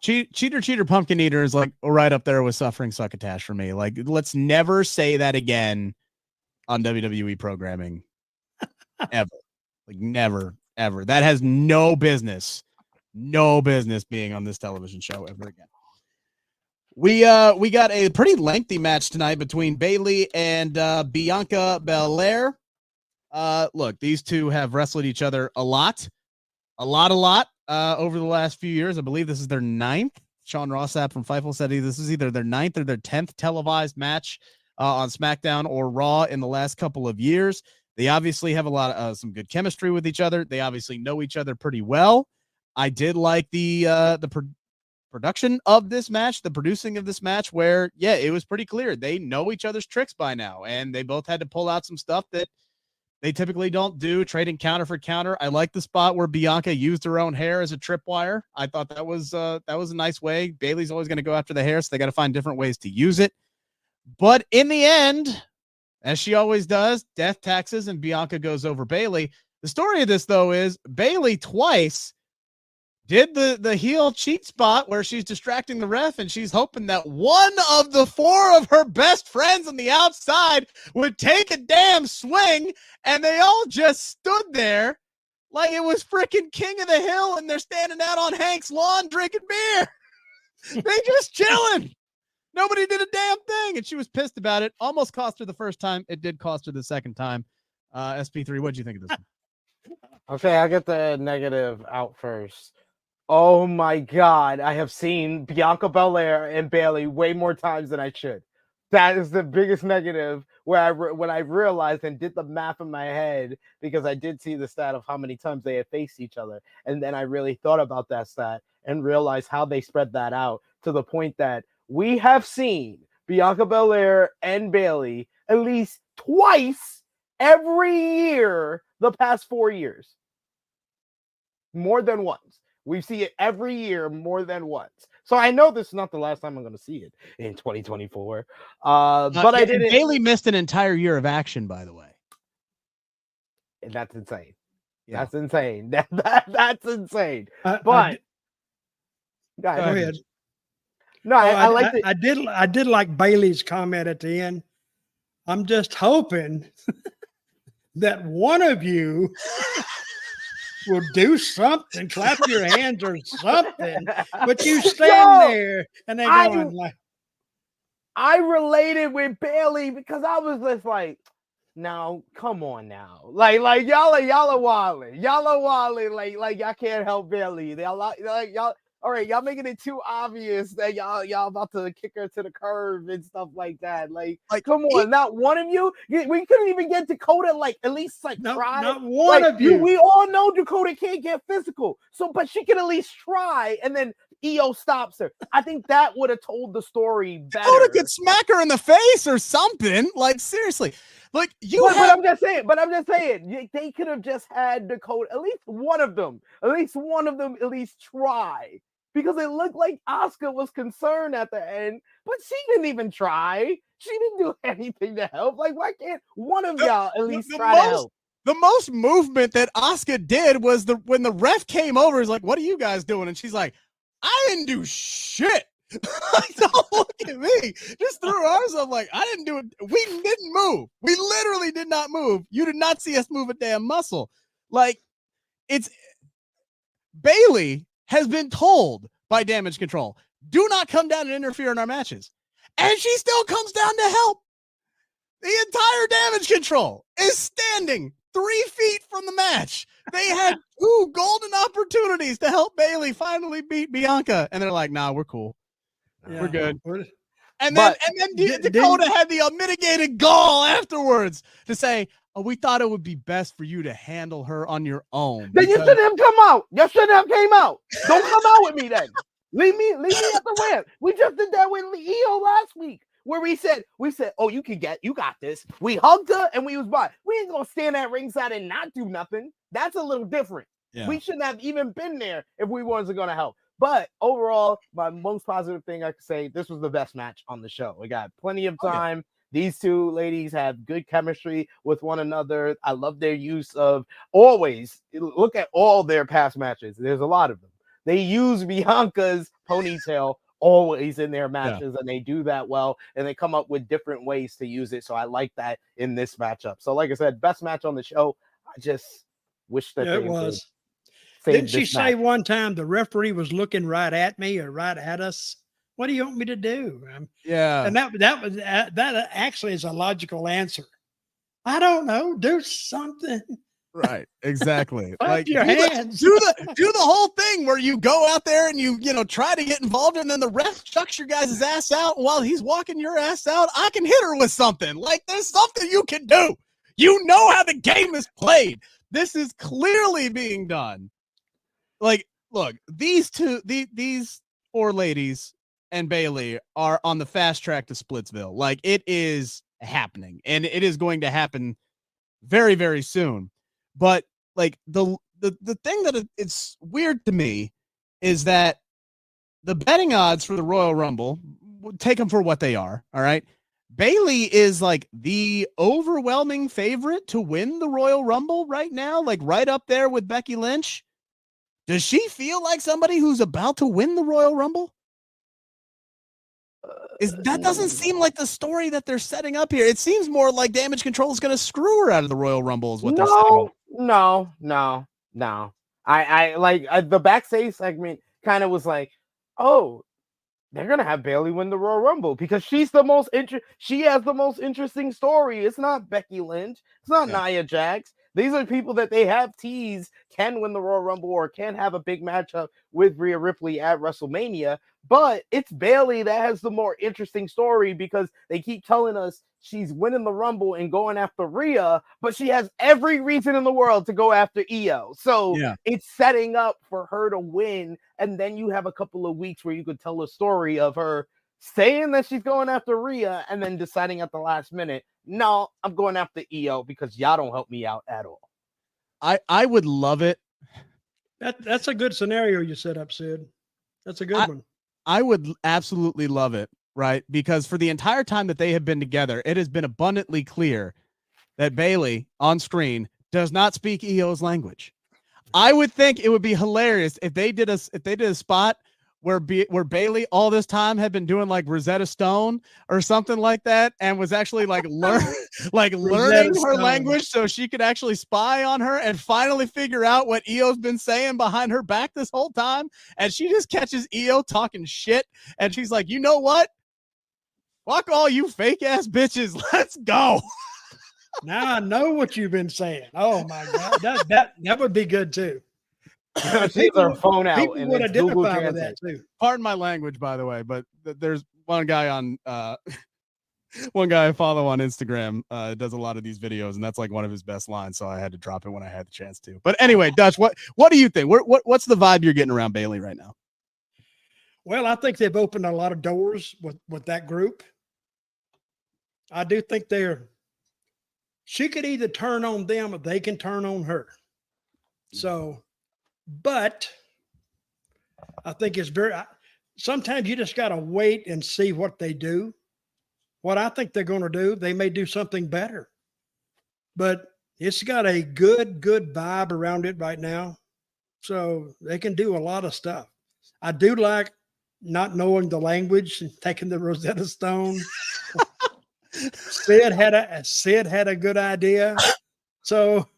Cheat, cheater, cheater, pumpkin eater is like right up there with suffering succotash for me. Like, let's never say that again on WWE programming ever. Like, never, ever. That has no business, no business being on this television show ever again. We uh we got a pretty lengthy match tonight between Bayley and uh, Bianca Belair. Uh, look, these two have wrestled each other a lot, a lot, a lot uh, over the last few years. I believe this is their ninth. Sean Ross Sapp from Fightful said this is either their ninth or their tenth televised match uh, on SmackDown or Raw in the last couple of years. They obviously have a lot of uh, some good chemistry with each other. They obviously know each other pretty well. I did like the uh, the pro- production of this match, the producing of this match, where yeah, it was pretty clear they know each other's tricks by now, and they both had to pull out some stuff that they typically don't do trading counter for counter. I like the spot where Bianca used her own hair as a tripwire. I thought that was uh that was a nice way. Bayley's always going to go after the hair, so they got to find different ways to use it. But in the end, as she always does, death taxes and Bianca goes over Bayley. The story of this though is Bayley twice did the the heel cheat spot where she's distracting the ref and she's hoping that one of the four of her best friends on the outside would take a damn swing and they all just stood there like it was freaking king of the hill and they're standing out on Hank's lawn drinking beer. they just chilling. Nobody did a damn thing and she was pissed about it. Almost cost her the first time. It did cost her the second time. Uh SP3, what do you think of this? Okay, I'll get the negative out first. Oh my god, I have seen Bianca Belair and Bayley way more times than I should. That is the biggest negative where I re- when I realized and did the math in my head because I did see the stat of how many times they had faced each other, and then I really thought about that stat and realized how they spread that out to the point that we have seen Bianca Belair and Bayley at least twice every year the past four years, more than once. We see it every year more than once. So I know this is not the last time I'm going to see it in 2024. Uh, but Uh, I and didn't. Bayley missed an entire year of action, by the way. That's insane. Yeah. That's insane. That, that that's insane. I- I But di- Go ahead. go ahead. No, Oh, I, I I, like I, I did. I did like Bayley's comment at the end. I'm just hoping that one of you will do something, clap your hands or something. But you stand Yo, there and they I- like, I related with Bayley because I was just like, now come on now. Like, like y'all are y'all are wilding. Y'all are wilding. Like, like y'all can't help Bayley. They like, like y'all all right, y'all making it too obvious that y'all y'all about to kick her to the curve and stuff like that. Like, Like, come on, not one of you. We couldn't even get Dakota like at least like no, try. not one Like, of you. We all know Dakota can't get physical. So, but she can at least try, and then Iyo stops her. I think that would have told the story better. Dakota could smack her in the face or something. Like seriously, like you But, but I'm just saying, but I'm just saying, they could have just had Dakota, at least one of them, at least one of them, at least try. Because it looked like Asuka was concerned at the end, but she didn't even try. She didn't do anything to help. Like, why can't one of The- y'all at least the try to most- help? the most movement that Asuka did was the when the ref came over. Is like, what are you guys doing? And she's like, I didn't do shit. like, don't look at me. Just threw her arms up like I didn't do it. We didn't move. We literally did not move. You did not see us move a damn muscle. Like it's Bayley has been told by damage control, do not come down and interfere in our matches. And she still comes down to help. The entire damage control is standing three feet from the match. They had two golden opportunities to help Bayley finally beat Bianca, and they're like, "Nah, we're cool." Yeah, we're good. we're- And then, But and then D- di- didn't- Dakota had the unmitigated gall afterwards to say, "Oh, we thought it would be best for you to handle her on your own." Then you because- shouldn't have come out. You shouldn't have came out. Don't come out with me then. Leave me, leave me at the ramp. We just did that with Iyo last week, where we said, we said, oh, you can get, you got this. We hugged her and we was by. We ain't gonna stand at ringside and not do nothing. That's a little different. Yeah. We shouldn't have even been there if we wasn't gonna help. But overall, my most positive thing I could say, this was the best match on the show. We got plenty of Oh, yeah. These two ladies have good chemistry with one another. I love their use of always look at all their past matches. There's a lot of them. They use Bianca's ponytail always in their matches, and they do that well. And they come up with different ways to use it. So I like that in this matchup. So, like I said, best match on the show. I just wish that yeah, it was. Didn't she this say match. one time the referee was looking right at me or right at us? What do you want me to do? Um, yeah. and that that was uh, that actually is a logical answer. I don't know. Do something. Right, exactly. like your do the- hands. do the do the whole thing where you go out there and you you know try to get involved and then the ref chucks your guys' ass out while he's walking your ass out. I can hit her with something. Like there's something you can do. You know how the game is played. This is clearly being done. Like, look, these two, the, these four ladies and Bayley are on the fast track to Splitsville. Like it is happening, and it is going to happen very very soon. But like the the the thing that it- it's weird to me is that the betting odds for the Royal Rumble take them for what they are. All right. Bayley is like the overwhelming favorite to win the Royal Rumble right now, like right up there with Becky Lynch. Does she feel like somebody who's about to win the Royal Rumble? Is uh, that doesn't mm. seem like the story that they're setting up here. It seems more like damage control is going to screw her out of the Royal Rumble is what they're setting up. no, no, no, no. I, I like I, the backstage segment kind of was like, oh, they're gonna have Bayley win the Royal Rumble because she's the most inter- She has the most interesting story. It's not Becky Lynch. It's not Yeah. Nia Jax. These are people that they have teased can win the Royal Rumble or can have a big matchup with Rhea Ripley at WrestleMania. But it's Bayley that has the more interesting story because they keep telling us she's winning the Rumble and going after Rhea, but she has every reason in the world to go after Iyo. So Yeah. it's setting up for her to win. And then you have a couple of weeks where you could tell a story of her saying that she's going after Rhea and then deciding at the last minute, no, I'm going after Iyo because y'all don't help me out at all. I I would love it. That that's a good scenario you set up, Sid. That's a good I- one. I would absolutely love it, right? Because for the entire time that they have been together, it has been abundantly clear that Bayley on screen does not speak EO's language. I would think it would be hilarious if they did a s- if they did a spot where B, where Bayley all this time had been doing like Rosetta Stone or something like that and was actually like learn like learning her language so she could actually spy on her and finally figure out what Iyo's been saying behind her back this whole time and she just catches Iyo talking shit and she's like, "You know what? Fuck all you fake ass bitches. Let's go." Now I know what you've been saying. Oh my god, that that that would be good too. She has People- phone out People and would it's Google identify with Translate. that too. Pardon my language by the way, but th- there's one guy on uh one guy I follow on Instagram uh does a lot of these videos and that's like one of his best lines so I had to drop it when I had the chance to. But anyway, Dutch, what what do you think? What, what what's the vibe you're getting around Bayley right now? Well, I think they've opened a lot of doors with with that group. I do think they're. She could either turn on them or they can turn on her. So, but I think it's very. Sometimes you just got to wait and see what they do. What I think they're going to do, they may do something better. But it's got a good, good vibe around it right now. So they can do a lot of stuff. I do like not knowing the language and taking the Rosetta Stone. Sid had a Sid had a good idea. So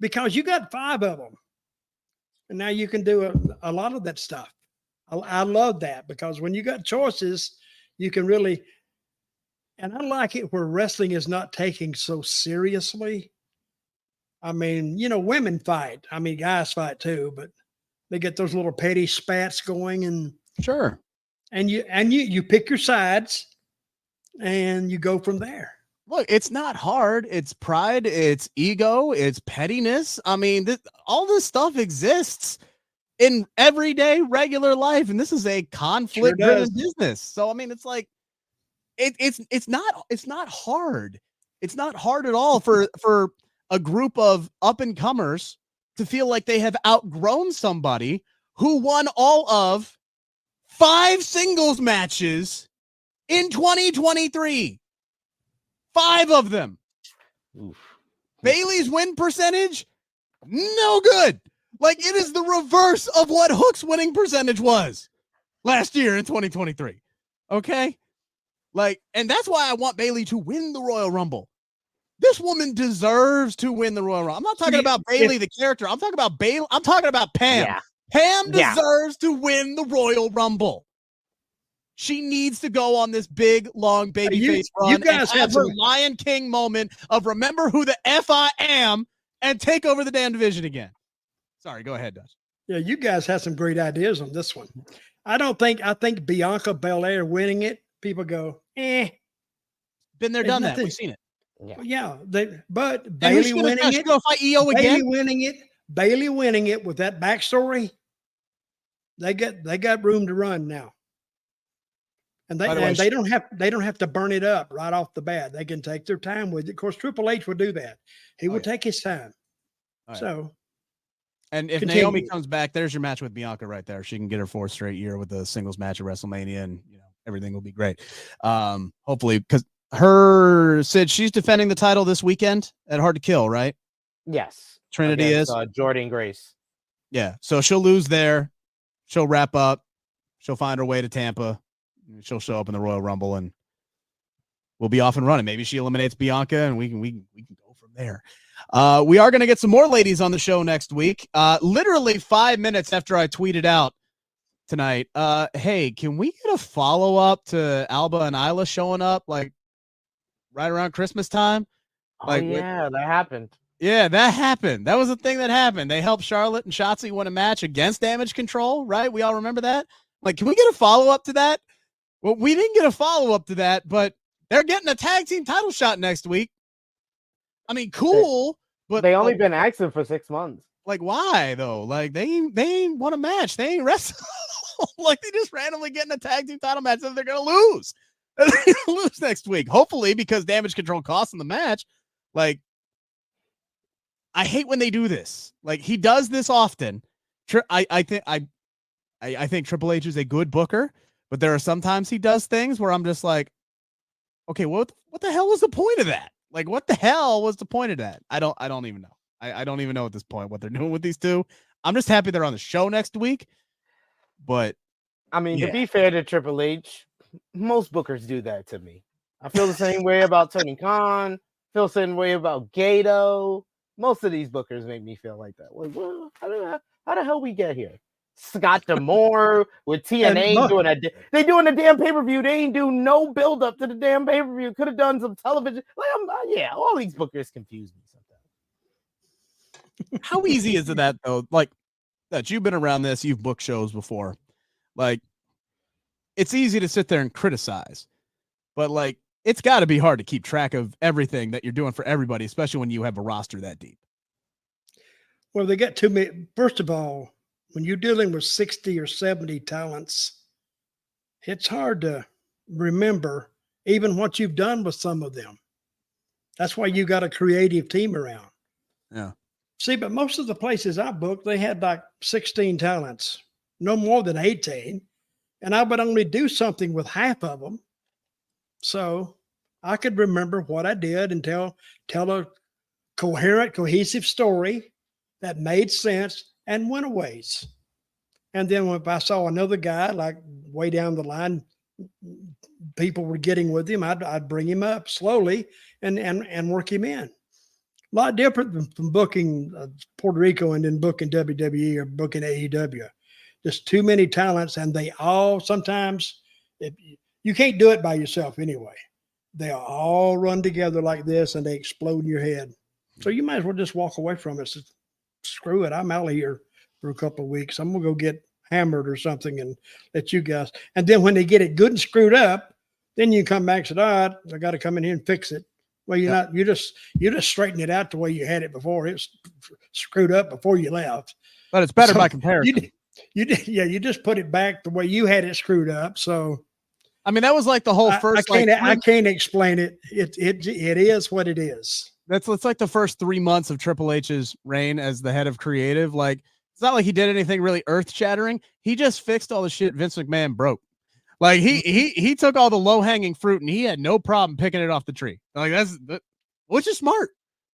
because you got five of them, and now you can do a, a lot of that stuff. I, I love that because when you got choices, you can really. And I like it where wrestling is not taking so seriously. I mean, you know, women fight. I mean, guys fight too, but they get those little petty spats going and Sure. and you and you you pick your sides and you go from there Look, it's not hard. It's pride, it's ego, it's pettiness. I mean, th- all this stuff exists in everyday regular life, and this is a conflict-driven does. business. So, I mean, it's like it, it's it's not it's not hard. It's not hard at all for for a group of up and comers to feel like they have outgrown somebody who won all of five singles matches in 2023. Five of them. Oof. Bayley's win percentage, no good. Like it is the reverse of what Hook's winning percentage was last year in 2023. Okay. Like, and that's why I want Bayley to win the Royal Rumble. This woman deserves to win the Royal Rumble. I'm not talking about Bayley, the character. I'm talking about Bayley. I'm talking about Pam. Yeah. Pam Yeah. deserves to win the Royal Rumble. She needs to go on this big, long baby you- face you run and guys have have her Lion King moment of remember who the F I am and take over the damn division again. Sorry, go ahead, Dutch. yeah you guys had some great ideas on this one i don't think i think bianca belair winning it people go eh Been there, done that. We've seen it. Yeah. yeah they but bayley winning she it gonna fight Iyo bayley again? winning it bayley winning it with that backstory they got they got room to run now And they the and sh- they don't have they don't have to burn it up right off the bat. They can take their time with it. Of course, Triple H would do that. He Oh, would yeah. take his time. Oh, yeah. So And if Naomi comes back, there's your match with Bianca right there. She can get her fourth straight year with the singles match at WrestleMania, and you know everything will be great. Um, hopefully, because her said she's defending the title this weekend at Hard to Kill, right? Yes. Trinity against, is, uh, Jordynne Grace. yeah. So she'll lose there. She'll wrap up. She'll find her way to Tampa. She'll show up in the Royal Rumble, and we'll be off and running. Maybe she eliminates Bianca, and we can we can we can go from there. Uh, we are going to get some more ladies on the show next week. Uh, literally five minutes after I tweeted out tonight, uh, hey, can we get a follow up to Alba and Isla showing up like right around Christmas time? Like, oh, with- yeah, that happened. Yeah, that happened. That was the thing that happened. They helped Charlotte and Shotzi win a match against Damage Control, right? We all remember that. Like, can we get a follow up to that? Well, we didn't get a follow up to that, but they're getting a tag team title shot next week. I mean, cool, but they only like, been acting for six months. like why though? Like they ain't they ain't won a match. They ain't wrestled. like they just randomly getting a tag team title match that they're gonna lose. They're gonna lose next week. Hopefully, because damage control costs in the match. Like I hate when they do this. Like he does this often. I I think I, I I think Triple H is a good booker, but there are sometimes he does things where I'm just like, okay, what what the hell was the point of that? Like, what the hell was the point of that? I don't I don't even know. I, I don't even know at this point what they're doing with these two. I'm just happy they're on the show next week. But I mean, Yeah. to be fair to Triple H, most bookers do that to me. I feel the same way about Tony Khan. Feel the same way about Gedo. Most of these bookers make me feel like that. Like, well, how, the, how the hell we get here? Scott D'Amore with TNA doing a they doing a damn pay per view. They ain't do no build up to the damn pay per view. Could have done some television. Like, I'm, uh, yeah, all these bookers confuse me sometimes. how easy is it that though? Like that you've been around this, you've booked shows before. Like it's easy to sit there and criticize, but like it's got to be hard to keep track of everything that you're doing for everybody, especially when you have a roster that deep. Well, they got too many. First of all, when you're dealing with 60 or 70 talents, it's hard to remember even what you've done with some of them. That's why you got a creative team around. Yeah. See, but most of the places I booked, they had like 16 talents, no more than 18. And I would only do something with half of them. So I could remember what I did and tell tell a coherent, cohesive story that made sense and went a ways. And then if I saw another guy like way down the line, people were getting with him, I'd, I'd bring him up slowly and and and work him in. A lot different than from booking uh, Puerto Rico and then booking WWE or booking AEW. Just too many talents, and they all sometimes if you, can't do it by yourself anyway. They all run together like this, and they explode in your head. So you might as well just walk away from it. So, screw it, I'm out of here for a couple of weeks. I'm gonna go get hammered or something and let you guys. And then when they get it good and screwed up, then you come back and say, "All right, I got to come in here and fix it." Well, you're not. You just you just straighten it out the way you had it before. It's screwed up before you left. But it's better So, by comparison. You did, you did, yeah. You just put it back the way you had it screwed up. So I mean, that was like the whole I, I first. can't. like, I can't explain it. It it it is what it is. That's it's like the first three months of Triple H's reign as the head of creative. Like it's not like he did anything really earth shattering. He just fixed all the shit Vince McMahon broke. Like he he he took all the low hanging fruit and he had no problem picking it off the tree. Like that's that, which is smart.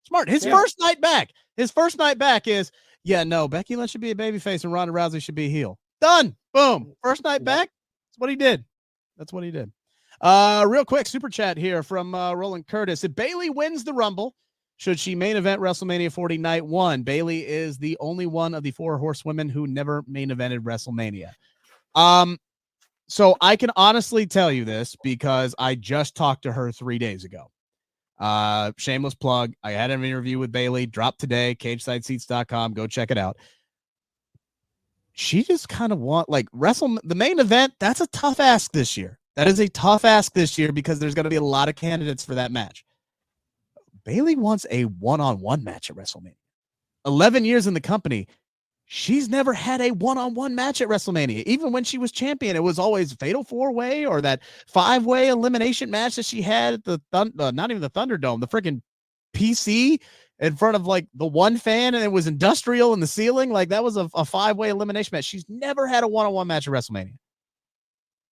Smart. His Yeah. first night back. His first night back is yeah no Becky Lynch should be a babyface and Ronda Rousey should be a heel. Done. Boom. First night back. That's what he did. That's what he did. Uh, real quick super chat here from uh, Roland Curtis. If Bayley wins the Rumble, should she main event WrestleMania 40 night one? Bayley is the only one of the four horsewomen who never main evented WrestleMania. Um, so I can honestly tell you this because I just talked to her three days ago. Uh, shameless plug. I had an interview with Bayley, dropped today, cagesideseats.com. Go check it out. She just kind of want like wrestle the main event. That's a tough ask this year. That is a tough ask this year because there's going to be a lot of candidates for that match. Bayley wants a one-on-one match at WrestleMania. 11 years in the company. she's never had a one-on-one match at WrestleMania. Even when she was champion, it was always fatal four-way or that five-way elimination match that she had at the Thun- uh, not even the Thunderdome, the freaking PC in front of like the one fan, and it was industrial in the ceiling. Like that was a, a five-way elimination match. She's never had a one-on-one match at WrestleMania.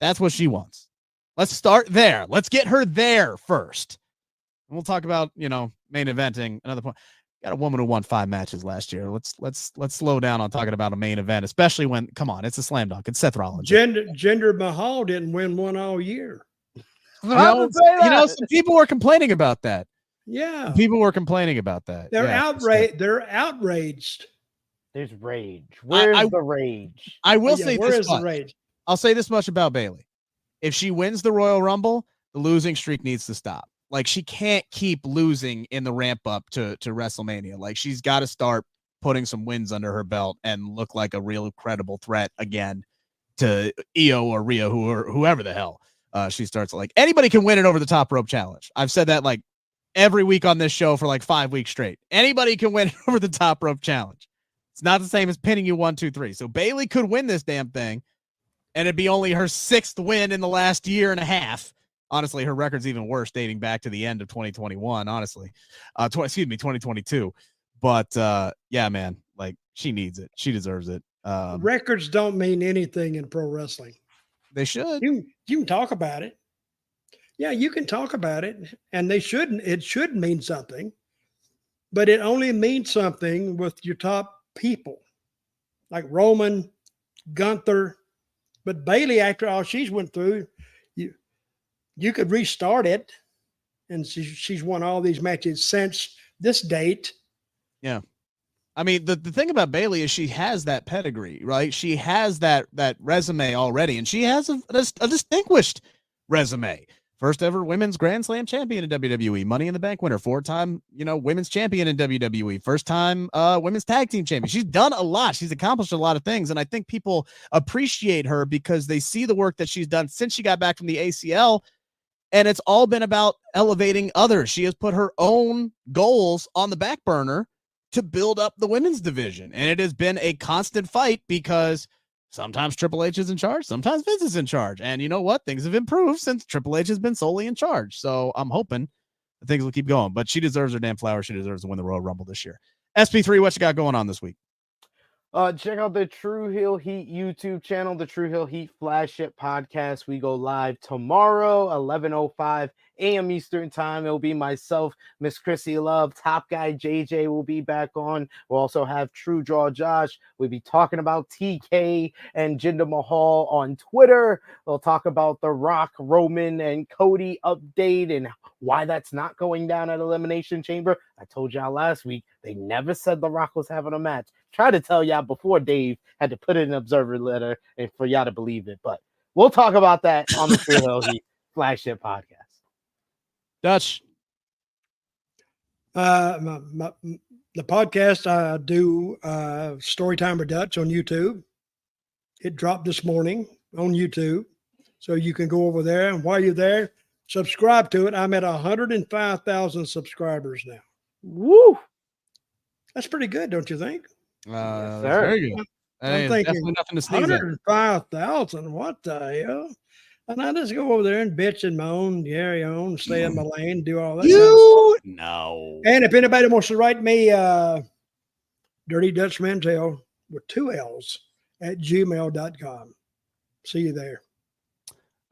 That's what she wants. Let's start there. Let's get her there first. And we'll talk about, you know, main eventing another point got a woman who won five matches last year. Let's let's let's slow down on talking about a main event, especially when come on, it's a slam dunk. It's Seth Rollins. Gender Jinder Mahal didn't win one all year. You know, you know, some people were complaining about that. Yeah, People were complaining about that. they're Yeah, outraged. They're outraged. There's rage. Where's I- the rage? I will Yeah, say where this is the rage? I'll say this much about Bayley. If she wins the Royal Rumble, the losing streak needs to stop. Like she can't keep losing in the ramp up to to WrestleMania. Like she's got to start putting some wins under her belt and look like a real credible threat again to Iyo or Rhea who or whoever the hell uh, she starts like anybody can win it over the top rope challenge. I've said that like every week on this show for like five weeks straight. Anybody can win it over the top rope challenge. It's not the same as pinning you one, two, three. So Bayley could win this damn thing, and it'd be only her sixth win in the last year and a half. Honestly, her record's even worse dating back to the end of 2021. Honestly, uh, tw- excuse me, 2022. But uh, yeah, man, like she needs it. She deserves it. Um, Records don't mean anything in pro wrestling. they should. You you can talk about it. Yeah, you can talk about it, and they shouldn't. It should mean something, but it only means something with your top people, like Roman, Gunther, but Bayley. After all she's went through, you could restart it, and she, she's won all these matches since this date. Yeah. I mean, the, the thing about Bayley is she has that pedigree, right? She has that that resume already, and she has a, a, a distinguished resume. First ever women's Grand Slam champion in WWE, Money in the Bank winner, four time, you know, women's champion in WWE, first time uh women's tag team champion. She's done a lot. She's accomplished a lot of things, and I think people appreciate her because they see the work that she's done since she got back from the ACL. And it's all been about elevating others. She has put her own goals on the back burner to build up the women's division. And it has been a constant fight because sometimes Triple H is in charge, sometimes Vince is in charge. And you know what? Things have improved since Triple H has been solely in charge. So I'm hoping things will keep going. But she deserves her damn flower. She deserves to win the Royal Rumble this year. SP3, what you got going on this week? Uh, check out the True Hill Heat YouTube channel, the True Hill Heat Flagship Podcast. We go live tomorrow, 11:05 a.m. Eastern Time. It'll be myself, Miss Chrissy Love, Top Guy JJ will be back on. We'll also have True Draw Josh. We'll be talking about TK and Jinder Mahal on Twitter. We'll talk about the Rock, Roman, and Cody update and why that's not going down at Elimination Chamber. I told y'all last week they never said The Rock was having a match. Try to tell y'all before Dave had to put in an observer letter and for y'all to believe it. But we'll talk about that on the True Hill Heat flagship podcast. Dutch. Uh, my, my, the podcast I do, uh, Storytimer Dutch on YouTube. It dropped this morning on YouTube, so you can go over there. And while you're there, subscribe to it. I'm at 105,000 subscribers now. Woo! That's pretty good, don't you think? Uh, that's sir. very good. I'm Hey, thinking nothing to sneeze at. 105,000. What the hell? And I just go over there and bitch and moan, carry on, stay in my lane, do all that. kind of. You no. And if anybody wants to write me uh Dirty Dutch Mantell with two L's at gmail.com. See you there.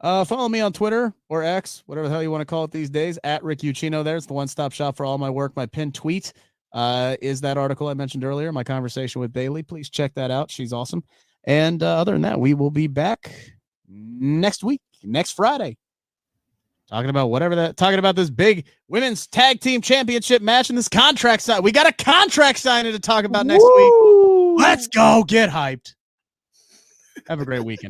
Uh, follow me on Twitter or X, whatever the hell you want to call it these days, at Rick Ucchino. There's the one stop shop for all my work. My pinned tweet uh, is that article I mentioned earlier, my conversation with Bayley. Please check that out. She's awesome. And uh, other than that, we will be back next week, next Friday, talking about whatever that, talking about this big women's tag team championship match and this contract sign. We got a contract signing to talk about next week. Let's go get hyped. Have a great weekend.